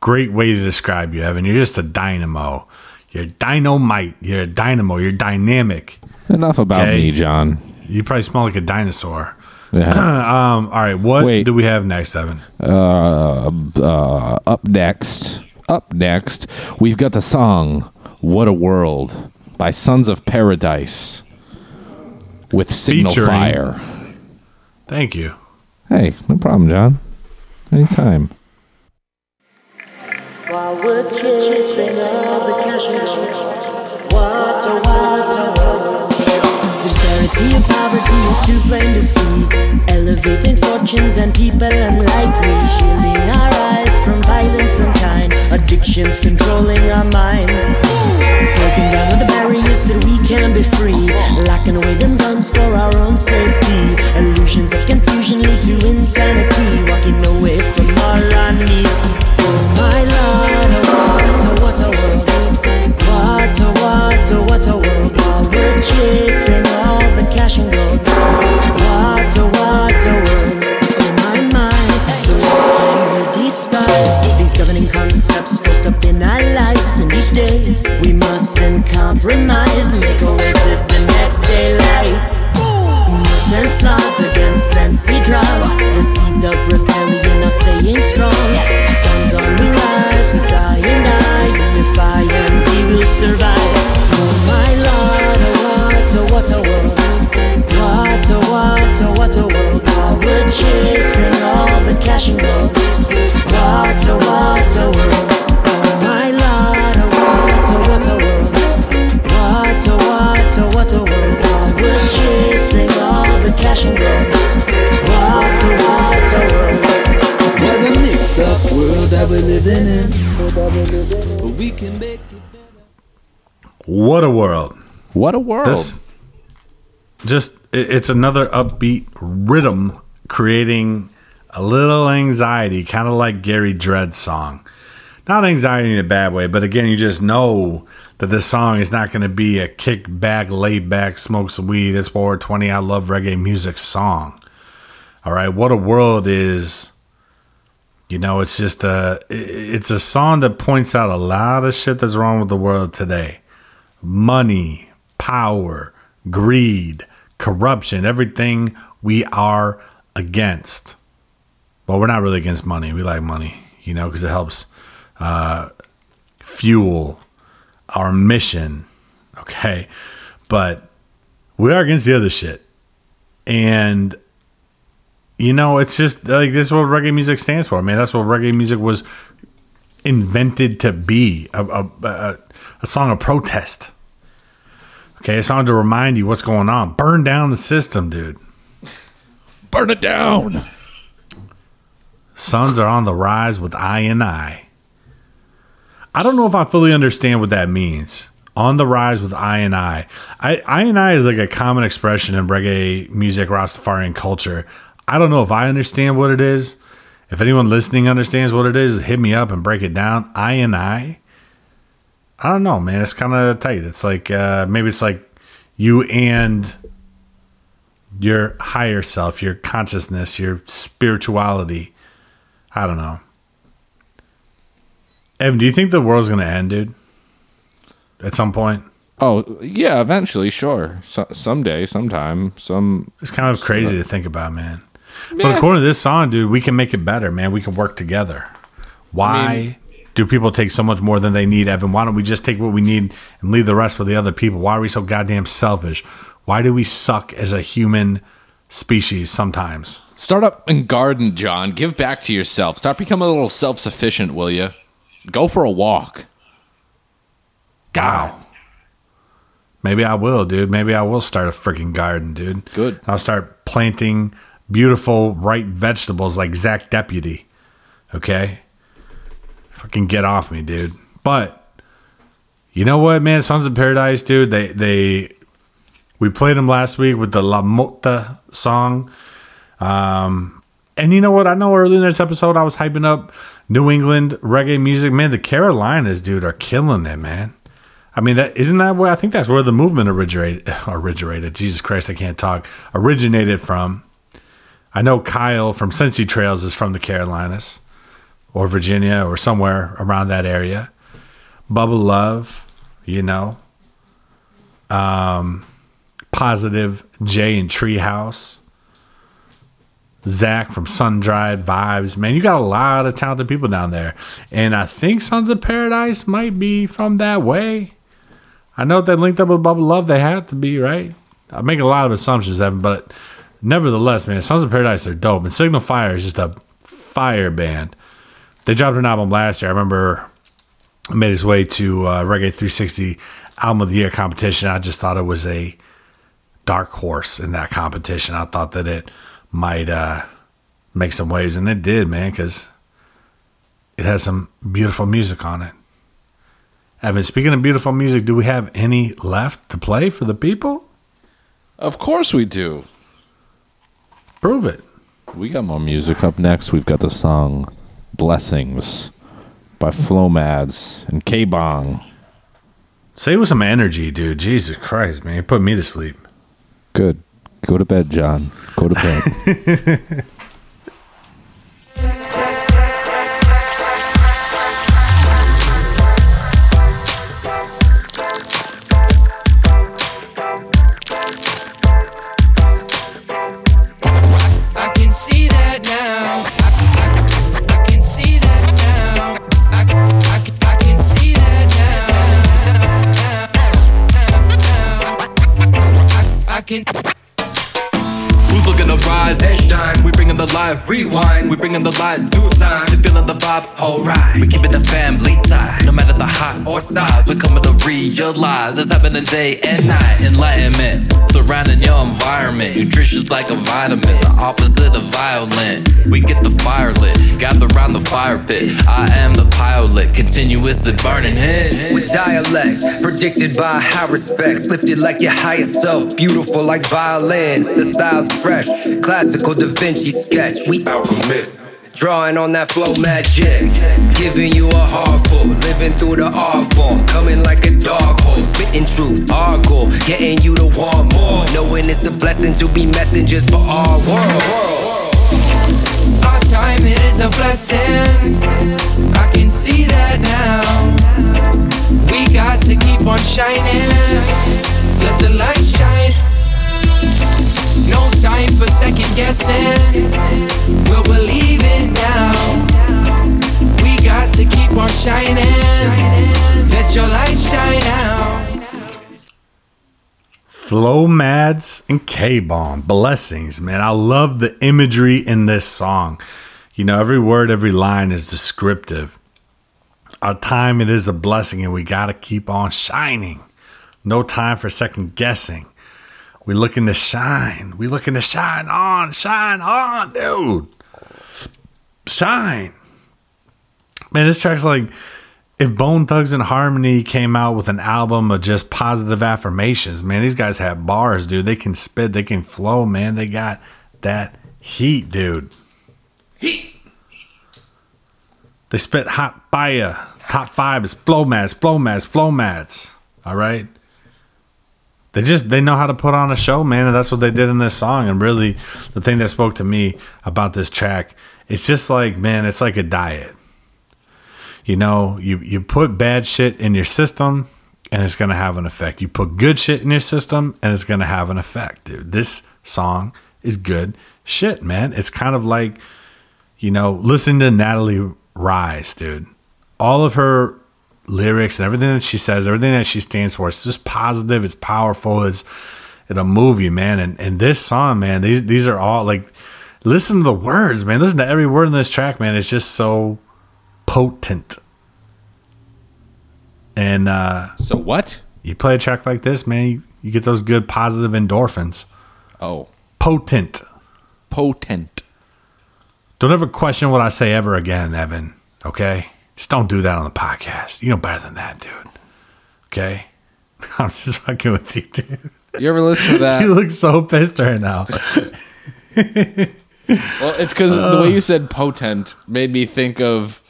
great way to describe you, Evan. You're just a dynamo. You're dynamite. You're a dynamo. You're dynamic. Enough about me, John. You probably smell like a dinosaur. *clears throat* Yeah. um. All right. What Wait. do we have next, Evan? Uh, uh, up next, up next, we've got the song "What a World" by Sons of Paradise with Signal Featuring- Fire. Thank you. Hey, no problem, John. Anytime. While we're chasing all the cash disparity poverty is too plain to see. Elevating fortunes and people unlike shielding our eyes from violence and kind. Addictions controlling our minds. Breaking down all the barriers so we can be free. Locking away them guns for our own safety. Illusions of confusion lead to insanity. Walking away from all our needs. World. While we're chasing all the cash and gold. World. My mind. So despise these governing concepts forced up in our lives? And each day we mustn't compromise. Make our way to the next daylight. Sense laws against draws. The seeds of rebellion survive. Oh my lord, oh what a what a world. What a what a what a world. While we're chasing all the cash and gold. What a what a world. Oh my lord, a world. World. Chasing all the cash and gold. World. What a up world that we're living in. But we can make What a world. What a world. This just it's another upbeat rhythm creating a little anxiety, kind of like Gary Dread's song. Not anxiety in a bad way, but again, you just know that this song is not going to be a kick back, laid back, smoke some weed, it's 420, I love reggae music song. All right, what a world is you know, it's just a it's a song that points out a lot of shit that's wrong with the world today. Money, power, greed, corruption, everything we are against. Well, we're not really against money. We like money, you know, because it helps uh, fuel our mission. Okay. But we are against the other shit. And you know, it's just like this is what reggae music stands for. I mean, that's what reggae music was invented to be a, a, a, a song of protest. Okay, a song to remind you what's going on. Burn down the system, dude. Burn it down. Suns are on the rise with I and I. I don't know if I fully understand what that means. On the rise with I and I. I, I and I is like a common expression in reggae music, Rastafarian culture. I don't know if I understand what it is. If anyone listening understands what it is, hit me up and break it down. I and I. I don't know, man. It's kind of tight. It's like uh, maybe it's like you and your higher self, your consciousness, your spirituality. I don't know. Evan, do you think the world's gonna end, dude? At some point? Oh yeah, eventually, sure. So, someday, sometime, some. It's kind of crazy to think about, man. But according to this song, dude, we can make it better, man. We can work together. Why I mean- do people take so much more than they need, Evan? Why don't we just take what we need and leave the rest for the other people? Why are we so goddamn selfish? Why do we suck as a human species sometimes? Start up and garden, John. Give back to yourself. Start becoming a little self sufficient, will you? Go for a walk. Wow. Maybe I will, dude. Maybe I will start a freaking garden, dude. Good. I'll start planting beautiful, ripe vegetables like Zach Deputy. Okay? Fucking get off me, dude. But, You know what, man? Sons of Paradise, dude. They they we played them last week with the La Mota song. Um, and you know what? I know earlier in this episode I was hyping up New England reggae music. Man, the Carolinas, dude, are killing it, man. I mean, that isn't that where I think that's where the movement originated. *laughs* Originated. Jesus Christ, I can't talk. Originated from. I know Kyle from Cincy Trails is from the Carolinas, or Virginia, or somewhere around that area. Bubble Love, you know. Um, Positive J and Treehouse. Zach from Sun Dried Vibes. Man, you got a lot of talented people down there. And I think Sons of Paradise might be from that way. I know they linked up with Bubble Love, they had to be, right? I'm making a lot of assumptions, Evan, but nevertheless, man, Sons of Paradise are dope. And Signal Fire is just a fire band. They dropped an album last year. I remember it made its way to uh, Reggae 360 Album of the Year competition. I just thought it was a dark horse in that competition. I thought that it might uh, make some waves, and it did, man, because it has some beautiful music on it. Evan, speaking of beautiful music, do we have any left to play for the people? Of course we do. Prove it. We got more music up next. We've got the song Blessings by Flomads and K Bong. Say with some energy, dude. Jesus Christ, man. You put me to sleep. Good. Go to bed, John. Go to bed. *laughs* light, rewind. We bringing the light, do time. Just feeling the vibe, alright. We keeping the family tie, no matter the hot or size. We're coming to realize it's happening day and night. Enlightenment surrounding your environment. Nutritious like a vitamin, the opposite of violent. We get the fire lit, gather around the fire pit. I am the pilot, continuous the burning hit. With dialect, predicted by high respects, lifted like your highest self, beautiful like violins. The style's fresh, classical Da Vinci sketch. We alchemists. Drawing on that flow magic, giving you a heart full, living through the art form, coming like a dog hole, spitting truth, our goal, getting you to want more, knowing it's a blessing to be messengers for our world. Our time is a blessing. I can see that now. We got to keep on shining. Let the light shine. No time for second guessing. We'll believe it now. We got to keep on shining. Let your light shine out. Flomads and K Bong. Blessings, man. I love the imagery in this song. You know, every word, every line is descriptive. Our time, it is a blessing, and we got to keep on shining. No time for second guessing. We looking to shine. We looking to shine on, shine on, dude. Shine. Man, this track's like if Bone Thugs and Harmony came out with an album of just positive affirmations, man, these guys have bars, dude. They can spit, they can flow, man. They got that heat, dude. Heat. They spit hot fire. Top five is Flomads, flow mats, Flomads. All right. They just they know how to put on a show, man, and that's what they did in this song. And really, the thing that spoke to me about this track, it's just like, man, it's like a diet. You know, you you put bad shit in your system, and it's gonna have an effect. You put good shit in your system, and it's gonna have an effect, dude. This song is good shit, man. It's kind of like, you know, listen to Nattali Rize, dude. All of her lyrics and everything that she says, everything that she stands for, it's just positive, it's powerful, it's it'll move you, man. And and this song, man, these these are all like listen to the words, man. Listen to every word in this track, man. It's just so potent. And uh so what? You play a track like this, man, you, you get those good positive endorphins. Oh. Potent. Potent. Don't ever question what I say ever again, Evan. Okay? Just don't do that on the podcast. You know better than that, dude. Okay, *laughs* I'm just fucking with you, dude. You ever listen to that? *laughs* you look so pissed right now. *laughs* Well, it's because the way you said potent made me think of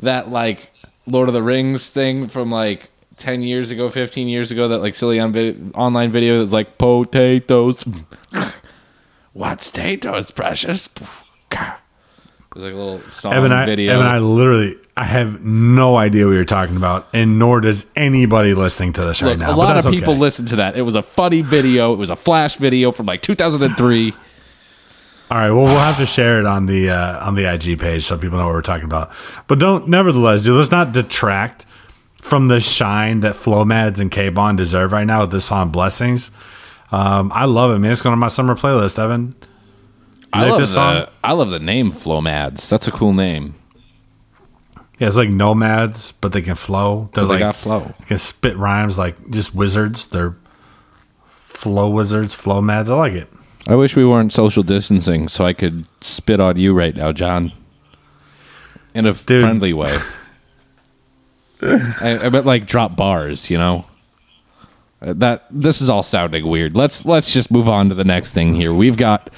that like Lord of the Rings thing from like ten years ago, fifteen years ago. That like silly on vid- online video that's like potatoes. What's potatoes, precious? It was like a little song Evan, I, video. Evan, I literally, I have no idea what you're talking about, and nor does anybody listening to this right now. a lot of people okay. listened to that. It was a funny video. It was a flash video from like 2003. All right, well, we'll have to share it on the uh, on the IG page so people know what we're talking about. But don't, nevertheless, dude, let's not detract from the shine that Flomads and K Bong deserve right now with this song "Blessings." Um, I love it, man. It's going on my summer playlist, Evan. I like love this song? the I love the name Flomads. That's a cool name. Yeah, it's like nomads, but they can flow. They're But they like got flow. They can spit rhymes like just wizards. They're flow wizards, flow mads. I like it. I wish we weren't social distancing so I could spit on you right now, John. In a friendly way. *laughs* I, I meant like drop bars, you know. Uh, That this is all sounding weird. Let's let's just move on to the next thing here. We've got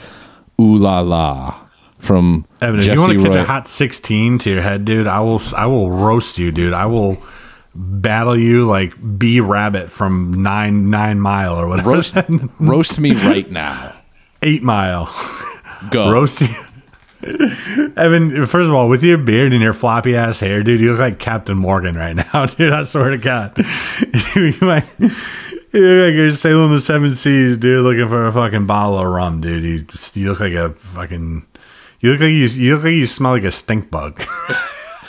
Ooh La La from Evan, if you want to catch a hot sixteen to your head, dude, I will. I will roast you, dude. I will battle you like B Rabbit from nine nine mile or whatever. roast *laughs* roast me right now. Eight mile. Go *laughs* roast you. Evan, first of all, with your beard and your floppy ass hair, dude, you look like Captain Morgan right now, *laughs* dude. I swear to God. you, might, *laughs* you look like you're sailing the seven seas, dude, looking for a fucking bottle of rum, dude. You, you look like a fucking. You look like you. You look like you smell like a stink bug.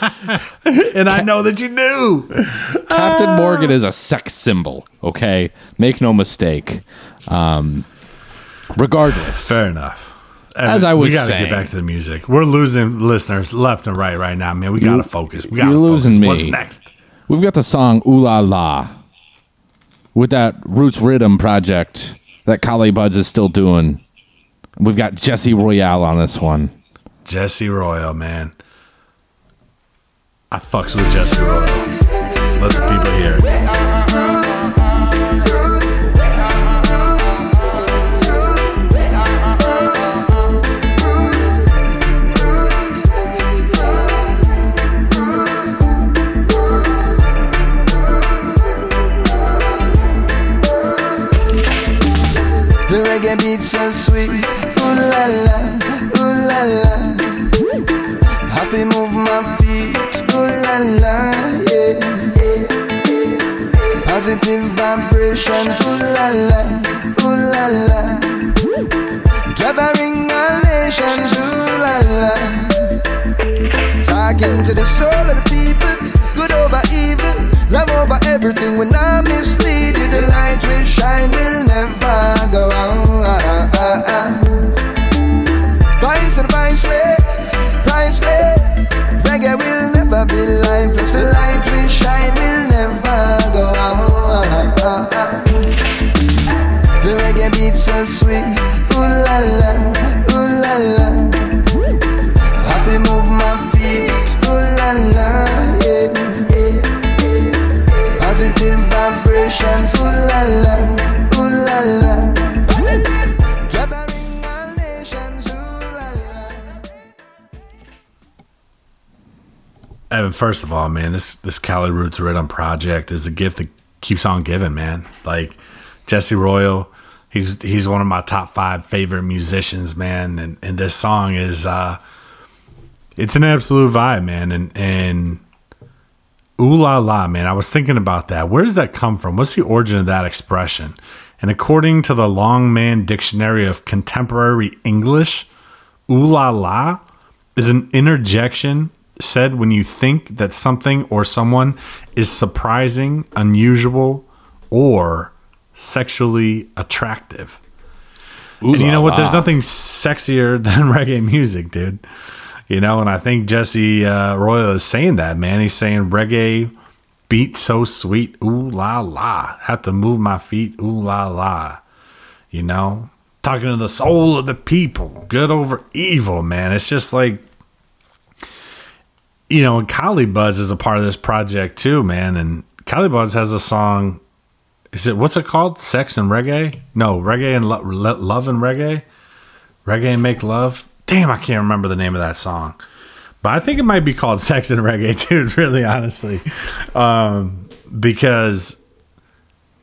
*laughs* and I know that you do. Captain Morgan is a sex symbol. Okay, make no mistake. Um, regardless, fair enough. As I was we gotta saying, get back to the music. We're losing listeners left and right right now, man. We gotta You- focus. We gotta You're losing me. What's next? We've got the song "Ooh La La" with that Roots Rhythm project that Collie Buddz is still doing. We've got Jesse Royal on this one. Jesse Royal, man. I fucks with Jesse Royal. Let the people hear it. The reggae so sweet, ooh la la, ooh la la. Happy move my feet, ooh la la, yeah. Positive vibrations, ooh la la, ooh la la. Gathering all nations, ooh la la. Talking to the soul of the people, good over evil, love over everything. When I mislead you, the light will shine, will never go out. Vice and viceless, priceless. Reggae will never be lifeless. The light will shine, will never go out. The reggae beats so sweet, ooh la la, Evan, first of all, man, this this Cali Roots Rhythm project is a gift that keeps on giving, man. Like Jesse Royal, he's he's one of my top five favorite musicians, man. And and this song is uh it's an absolute vibe, man. And and ooh la la, man. I was thinking about that. Where does that come from? What's the origin of that expression? And according to the Longman Dictionary of Contemporary English, ooh la la is an interjection said when you think that something or someone is surprising, unusual, or sexually attractive. and you la know what? There's la. nothing sexier *laughs* than reggae music, dude. You know, and I think Jesse uh, Royal is saying that, man. He's saying reggae beat so sweet, ooh la la. Have to move my feet, ooh la la. You know, talking to the soul of the people, good over evil, man. It's just like, you know, and Collie Buddz is a part of this project too, man. And Collie Buddz has a song. Is it what's it called? Sex and reggae? No, reggae and lo- love and reggae. Reggae and make love. Damn, I can't remember the name of that song. But I think it might be called *laughs* Sex and Reggae, dude. Really, honestly, um, because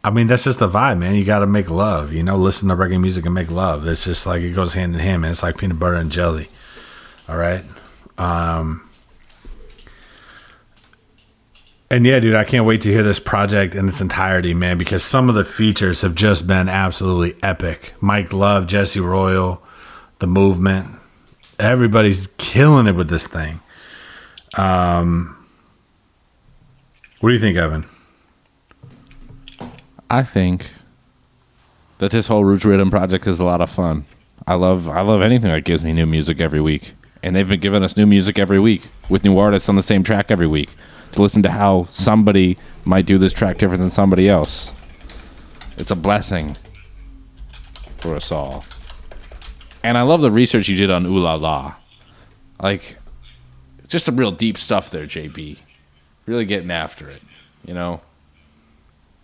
I mean that's just the vibe, man. You got to make love. You know, listen to reggae music and make love. It's just like it goes hand in hand, man. It's like peanut butter and jelly. All right. Um, and yeah, dude, I can't wait to hear this project in its entirety, man, because some of the features have just been absolutely epic. Mike Love, Jesse Royal, The Movement. Everybody's killing it with this thing. Um, what do you think, Evan? I think that this whole Roots Rhythm project is a lot of fun. I love I love anything that gives me new music every week. And they've been giving us new music every week with new artists on the same track every week. To listen to how somebody might do this track different than somebody else. It's a blessing for us all. And I love the research you did on Ooh La La. Like just some real deep stuff there, JB. Really getting after it, you know?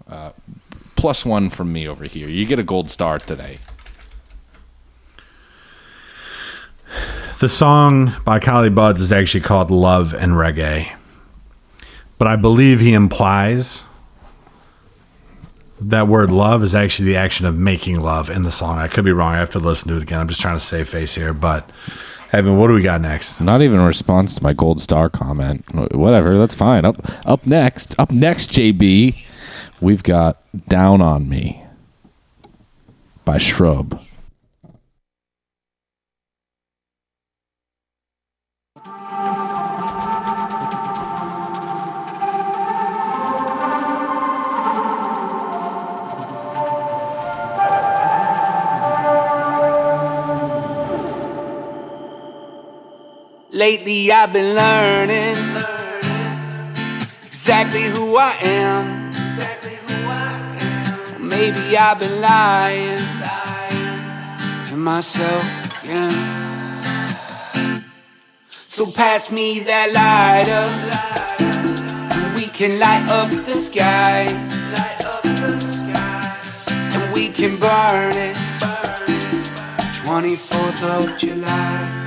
Uh, plus one from me over here. You get a gold star today. The song by Collie Buddz is actually called Love and Reggae. But I believe he implies that word love is actually the action of making love in the song. I could be wrong. I have to listen to it again. I'm just trying to save face here. But, Evan, what do we got next? Not even a response to my gold star comment. Whatever, that's fine. Up up next, up next, JB, we've got Down on Me by Shrub. Lately I've been learning exactly who I am. Maybe I've been lying to myself again. So pass me that lighter, and we can light up the sky, and we can burn it. 24th of July.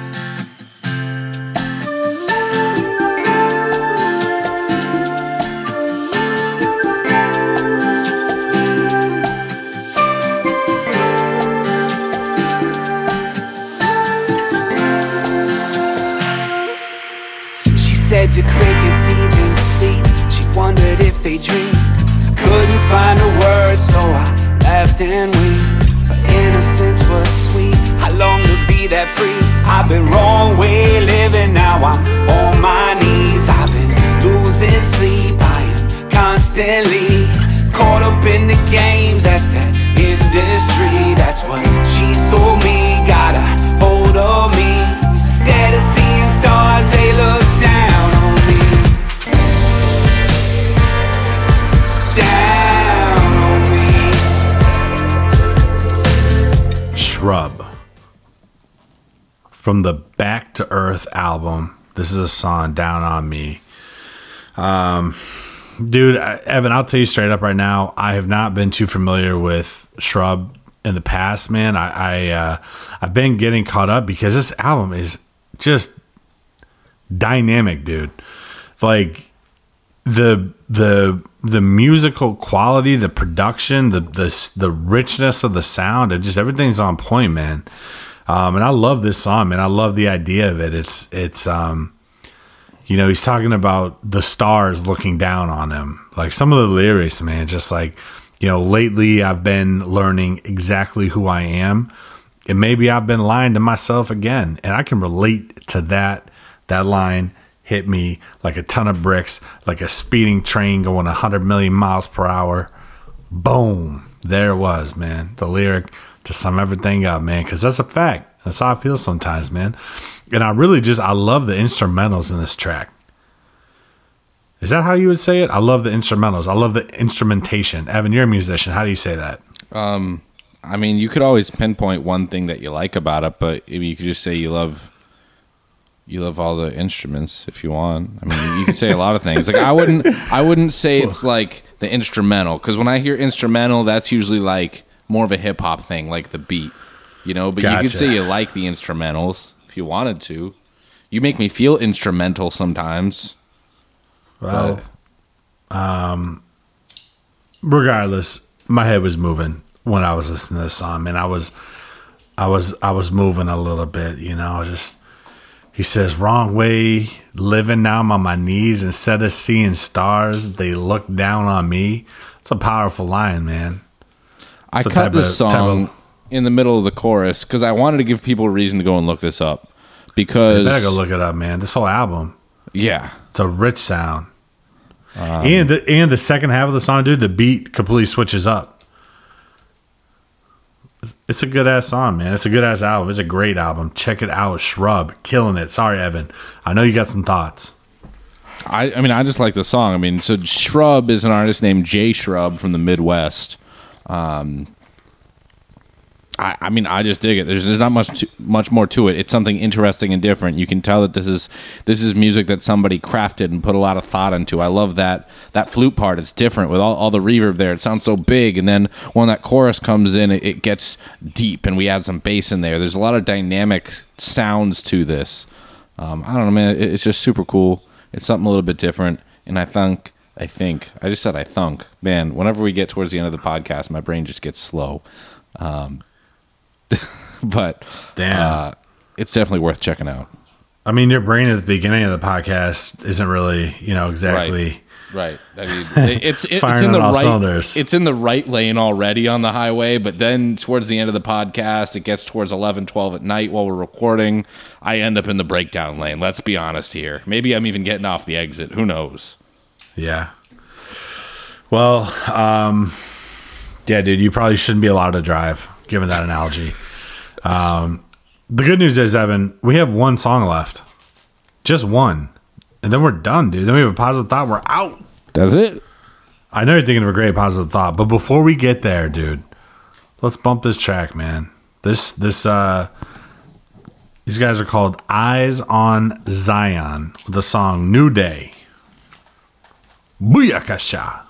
Said your crickets even sleep. She wondered if they dream. Couldn't find the words, so I laughed and wept. Her innocence was sweet. I long to be that free. I've been wrong way living. Now I'm on my knees. I've been losing sleep. I am constantly caught up in the games. That's that industry. That's what she sold me. Got a hold of me. Instead of seeing stars, they look from the Back to Earth album. This is a song down on me. Um, dude, Evan, I'll tell you straight up right now. I have not been too familiar with Shrub in the past, man. I, I uh, I've been getting caught up because this album is just dynamic, dude. Like the the the musical quality, the production, the the the richness of the sound, it just everything's on point, man. Um, and I love this song, man. I love the idea of it. It's it's um, you know, he's talking about the stars looking down on him. Like some of the lyrics, man, just like you know, lately I've been learning exactly who I am, and maybe I've been lying to myself again, and I can relate to that. That line hit me like a ton of bricks, like a speeding train going 100 million miles per hour. Boom. There it was, man. The lyric to sum everything up, man, because that's a fact. That's how I feel sometimes, man. And I really just, I love the instrumentals in this track. Is that how you would say it? I love the instrumentals. I love the instrumentation. Evan, you're a musician. How do you say that? Um, I mean, you could always pinpoint one thing that you like about it, but you could just say you love you love all the instruments if you want. I mean, you could say a lot of things. Like I wouldn't, I wouldn't say it's like the instrumental because when I hear instrumental, that's usually like more of a hip hop thing, like the beat, you know. But you could say you like the instrumentals if you wanted to. You make me feel instrumental sometimes. Well, um, regardless, my head was moving when I was listening to this song, man. I was, I was, I was moving a little bit, you know. Just he says, "Wrong way, living now I'm on my knees instead of seeing stars, they look down on me." It's a powerful line, man. I cut this song of- in the middle of the chorus because I wanted to give people a reason to go and look this up. Because You better go look it up, man. This whole album, yeah, it's a rich sound. Um, and the and the second half of the song, dude, the beat completely switches up. It's- It's a good ass song, man. It's a good ass album. It's a great album. Check it out. Shrub, killing it. Sorry, Evan. I know you got some thoughts. I, I mean, I just like the song. I mean, so Shrub is an artist named Jay Shrub from the Midwest. Um, I, I mean, I just dig it. There's, there's not much much more to it. It's something interesting and different. You can tell that this is this is music that somebody crafted and put a lot of thought into. I love that that flute part. It's different with all, all the reverb there. It sounds so big, and then when that chorus comes in, it, it gets deep, and we add some bass in there. There's a lot of dynamic sounds to this. Um, I don't know, man. It, it's just super cool. It's something a little bit different, and I think I think I just said I thunk. Man, whenever we get towards the end of the podcast, my brain just gets slow. Um, *laughs* but Damn. uh, it's definitely worth checking out. I mean, your brain at the beginning of the podcast isn't really, you know, exactly. Right. I mean, it's it, it's in the right cylinders. it's in the right lane already on the highway, but then towards the end of the podcast, it gets towards 11, 12 at night while we're recording. I end up in the breakdown lane. Let's be honest here. Maybe I'm even getting off the exit. Who knows? Yeah. Well, um, yeah, dude, you probably shouldn't be allowed to drive, given that analogy. Um, the good news is, Evan, we have one song left, just one, and then we're done, dude. Then we have a positive thought. We're out. Does it? I know you're thinking of a great positive thought, but before we get there, dude, let's bump this track, man. This this uh these guys are called Eyes on Zion with the song New Day. Buiacachá!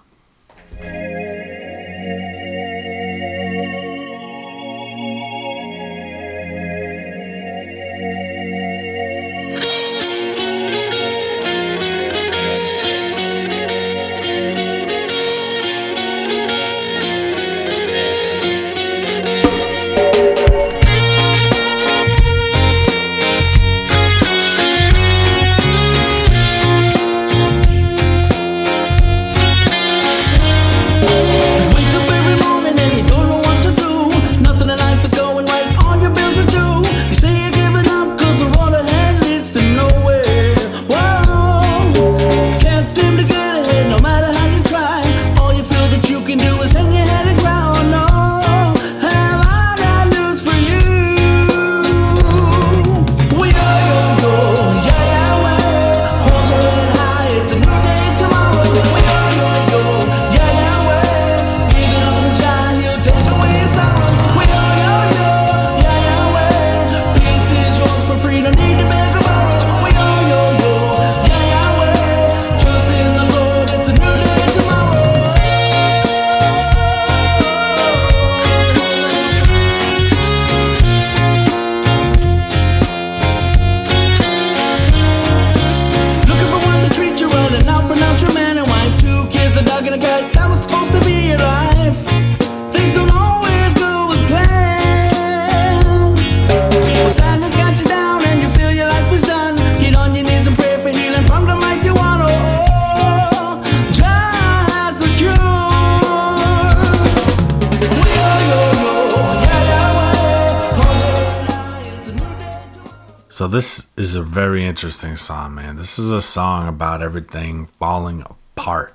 Is a very interesting song, man. This is a song about everything falling apart.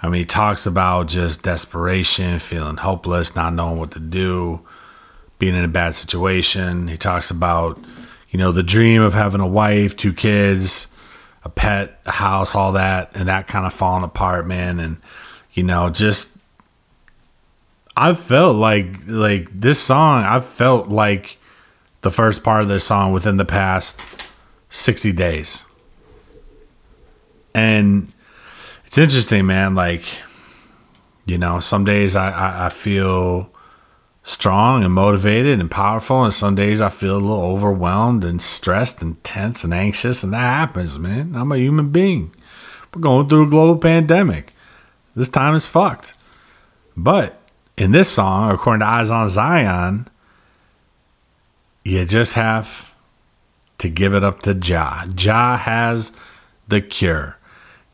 I mean, he talks about just desperation, feeling hopeless, not knowing what to do, being in a bad situation. He talks about, you know, the dream of having a wife, two kids, a pet, a house, all that, and that kind of falling apart, man. And, you know, just I felt like like this song, I felt like the first part of this song within the past 60 days. And it's interesting, man. Like, you know, some days I, I, I feel strong and motivated and powerful, and some days I feel a little overwhelmed and stressed and tense and anxious, and that happens, man. I'm a human being. We're going through a global pandemic. This time is fucked. But in this song, according to Eyes on Zion, you just have to give it up to Jah. Jah has the cure.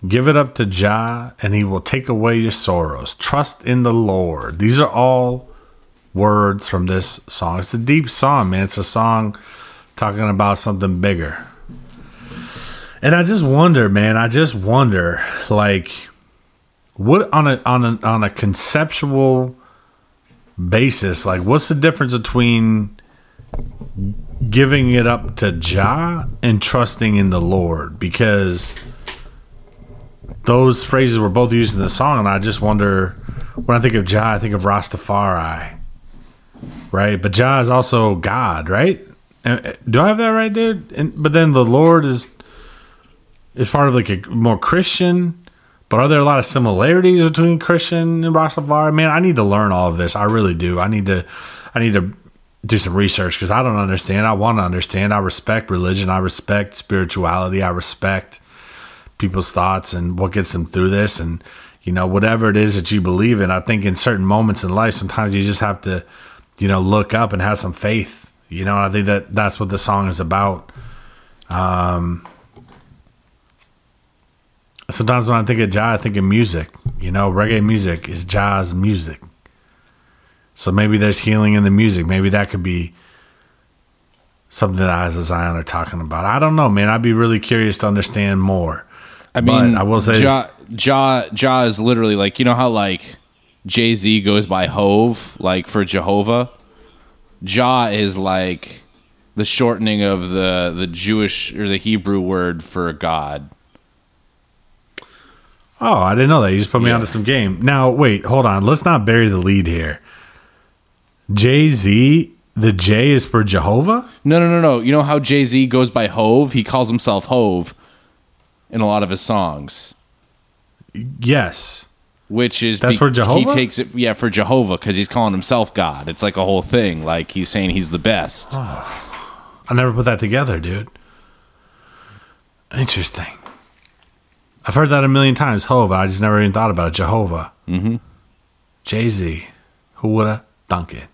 Give it up to Jah, and He will take away your sorrows. Trust in the Lord. These are all words from this song. It's a deep song, man. It's a song talking about something bigger. And I just wonder, man. I just wonder, like, what on a on a on a conceptual basis, like, what's the difference between giving it up to Jah and trusting in the Lord? Because those phrases were both used in the song, and I just wonder when I think of Jah, I think of Rastafari, right? But Jah is also God, right? Uh, Do I have that right, dude? And, but then the Lord is is part of like a more Christian. But are there a lot of similarities between Christian and Rastafari? Man, I need to learn all of this. I really do. I need to. I need to do some research because I don't understand. I want to understand. I respect religion. I respect spirituality. I respect people's thoughts and what gets them through this. And, you know, whatever it is that you believe in, I think in certain moments in life, sometimes you just have to, you know, look up and have some faith. You know, I think that that's what the song is about. Um, sometimes when I think of Jah, I think of music. You know, reggae music is Jah's music. So maybe there's healing in the music. Maybe that could be something that Eyes of Zion are talking about. I don't know, man. I'd be really curious to understand more. I But mean, I will say, Ja, ja, ja is literally like you know how like Jay Z goes by Hov, like for Jehovah. Ja is like the shortening of the the Jewish or the Hebrew word for God. oh, I didn't know that. You just put me onto some game. Now, wait, hold on. Let's not bury the lead here. Jay Z, the J is for Jehovah. No, no, no, no. You know how Jay Z goes by Hov? He calls himself Hov in a lot of his songs. Yes. Which is That's for Jehovah? He takes it, yeah, for Jehovah because he's calling himself God. It's like a whole thing. Like he's saying he's the best. I never put that together, dude. Interesting. I've heard that a million times. Hova. I just never even thought about it. Jehovah. Mm-hmm. Jay Z. Who would have thunk it?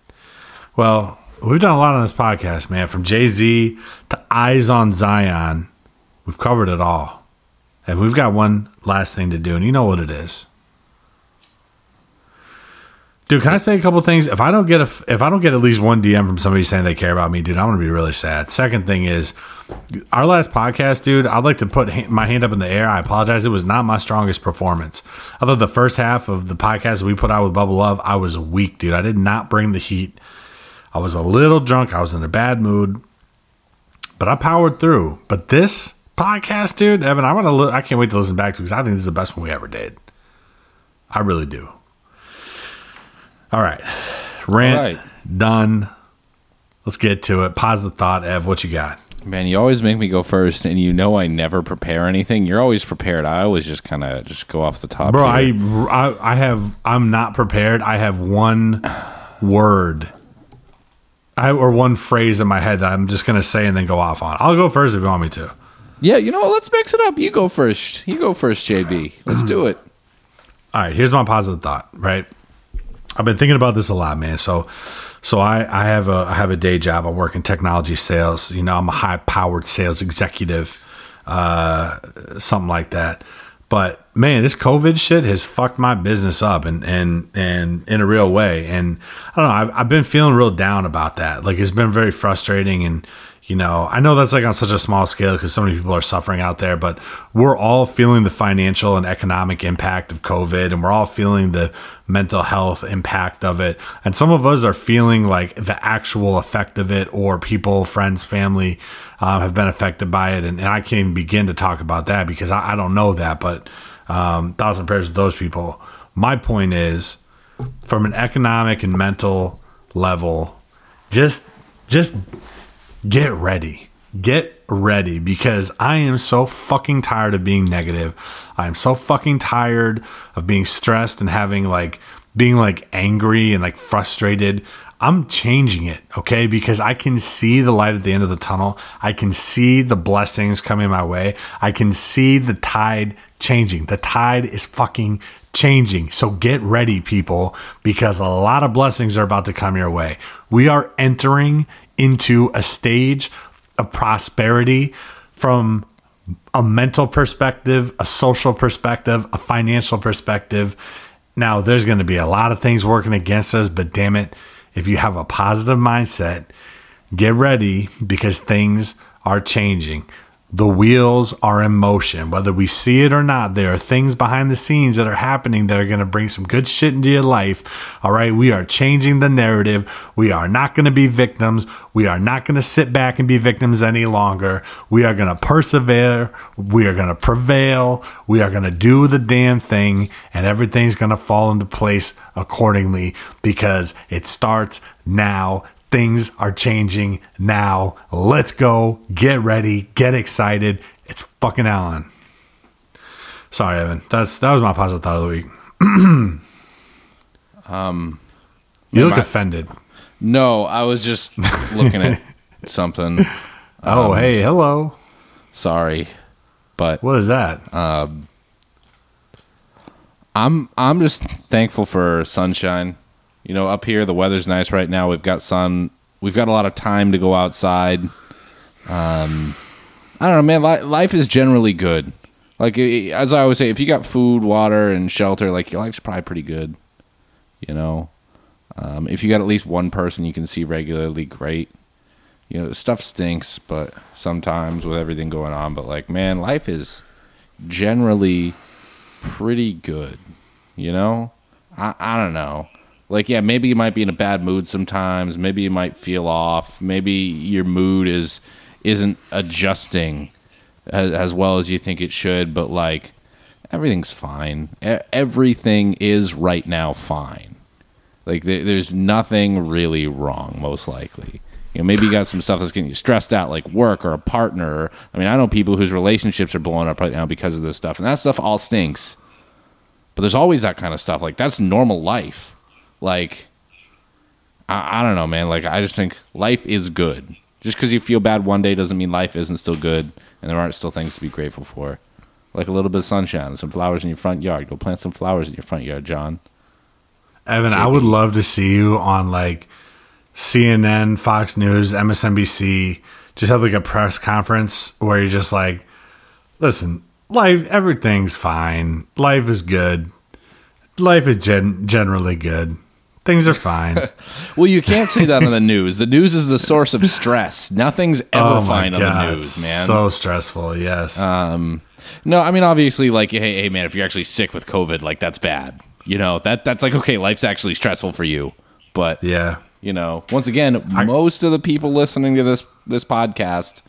Well, we've done a lot on this podcast, man. From Jay Z to Eyes on Zion, we've covered it all. And we've got one last thing to do, and you know what it is. Dude, can I say a couple things? If I don't get a, if I don't get at least one DM from somebody saying they care about me, dude, I'm gonna be really sad. Second thing is, our last podcast, dude. I'd like to put my hand up in the air. I apologize. It was not my strongest performance. I thought the first half of the podcast we put out with Bubble Love, I was weak, dude. I did not bring the heat. I was a little drunk. I was in a bad mood, but I powered through. But this podcast, dude, Evan, I'm gonna. Li- I can't wait to listen back to because I think this is the best one we ever did. I really do. All right, rant done. Let's get to it. Positive thought, Ev. What you got? Man, you always make me go first, and you know I never prepare anything. You're always prepared. I always just kind of just go off the top. Bro, I. I I have I'm not prepared. I have one word. I or one phrase in my head that I'm just gonna say and then go off on. I'll go first if you want me to. yeah, you know what? Let's mix it up. You go first. You go first, JB. Let's do it. *clears throat* All right, here's my positive thought, right? I've been thinking about this a lot, man. So so I, I have a I have a day job. I work in technology sales. You know, I'm a high powered sales executive, uh, something like that. But man, this COVID shit has fucked my business up and and and in a real way. And I don't know, I've, I've been feeling real down about that. Like it's been very frustrating and you know, I know that's like on such a small scale because so many people are suffering out there, but we're all feeling the financial and economic impact of COVID and we're all feeling the mental health impact of it. And some of us are feeling like the actual effect of it, or people, friends, family um, have been affected by it. And, and I can't even begin to talk about that because I, I don't know that, but um, thousand prayers to those people. My point is, from an economic and mental level, just just get ready. get ready because I am so fucking tired of being negative. I am so fucking tired of being stressed and having like being like angry and like frustrated. I'm changing it, okay? Because I can see the light at the end of the tunnel. I can see the blessings coming my way. I can see the tide changing. The tide is fucking changing. So get ready, people, because a lot of blessings are about to come your way. We are entering into a stage of prosperity from a mental perspective, a social perspective, a financial perspective. Now, there's going to be a lot of things working against us, but damn it, if you have a positive mindset, get ready because things are changing. The wheels are in motion. Whether we see it or not, there are things behind the scenes that are happening that are going to bring some good shit into your life. All right. We are changing the narrative. We are not going to be victims. We are not going to sit back and be victims any longer. We are going to persevere. We are going to prevail. We are going to do the damn thing and everything's going to fall into place accordingly because it starts now Things are changing now. Let's go. Get ready. Get excited. It's fucking Alan. Sorry, Evan. That's that was my positive thought of the week. *clears throat* um, you look my- offended. No, I was just looking at *laughs* something. Oh, Um, hey, hello. Sorry, but what is that? Um, I'm I'm just thankful for sunshine. You know, up here the weather's nice right now. We've got sun. We've got a lot of time to go outside. Um, I don't know, man. Li- life is generally good. Like as I always say, if you got food, water, and shelter, like your life's probably pretty good. You know, um, if you got at least one person you can see regularly, great. You know, stuff stinks, but sometimes with everything going on, but like, man, life is generally pretty good. You know, I I don't know. Like, yeah, maybe you might be in a bad mood sometimes. Maybe you might feel off. Maybe your mood is isn't adjusting as, as well as you think it should. But like, everything's fine. Everything is right now fine. Like, there, there's nothing really wrong, most likely. You know, maybe you got some stuff that's getting you stressed out, like work or a partner. I mean, I know people whose relationships are blowing up right now because of this stuff, and that stuff all stinks. But there's always that kind of stuff. Like that's normal life. Like I, I don't know, man. Like I just think life is good. Just because you feel bad one day doesn't mean life isn't still good, and there aren't still things to be grateful for. Like a little bit of sunshine, some flowers in your front yard. Go plant some flowers in your front yard, John. Evan, I would love to see you on like CNN, Fox News, MSNBC. Just have like a press conference where you're just like, listen, life, everything's fine. Life is good. Life is gen- generally good. Things are fine. *laughs* Well, you can't say that on the news. The news is the source of stress. Nothing's *laughs* ever Oh fine on the news, man. So stressful. Yes. Um, no, I mean obviously, like, hey, hey, man, if you're actually sick with COVID, like that's bad. You know that that's like okay, life's actually stressful for you. But yeah, you know, once again, most of the people listening to this this podcast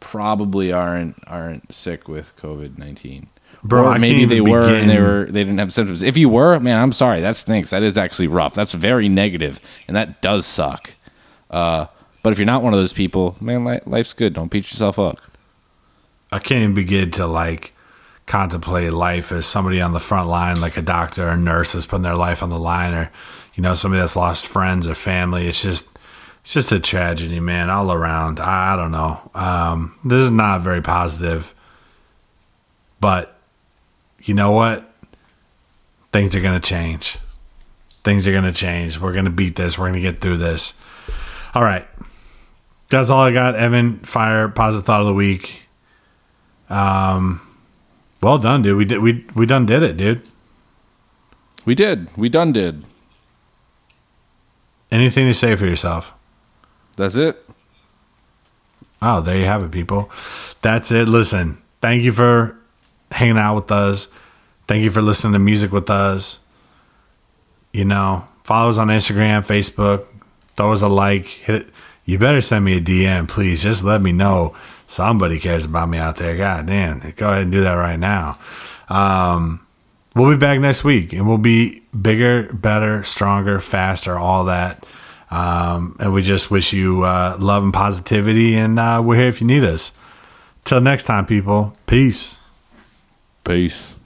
probably aren't aren't sick with COVID nineteen. Bro, or maybe they were and they were they didn't have symptoms. If you were, man, I'm sorry. That stinks. That is actually rough. That's very negative, and that does suck. Uh, but if you're not one of those people, man, life's good. Don't beat yourself up. I can't even begin to like contemplate life as somebody on the front line, like a doctor or nurse that's putting their life on the line, or you know somebody that's lost friends or family. It's just it's just a tragedy, man, all around. I, I don't know. Um, this is not very positive, but you know what? Things are gonna change. Things are gonna change. We're gonna beat this. We're gonna get through this. All right. That's all I got. Evan, fire positive thought of the week. Um, well done, dude. We did. We we done did it, dude. We did. We done did. Anything to say for yourself? That's it. Oh, there you have it, people. That's it. Listen, thank you for hanging out with us. Thank you for listening to music with us. You know, follow us on Instagram, Facebook. Throw us a like. Hit it. You better send me a DM, please. Just let me know somebody cares about me out there. God damn. Go ahead and do that right now. Um, we'll be back next week and we'll be bigger, better, stronger, faster, all that. Um, and we just wish you uh, love and positivity. And uh, we're here if you need us. Till next time, people. Peace. Peace.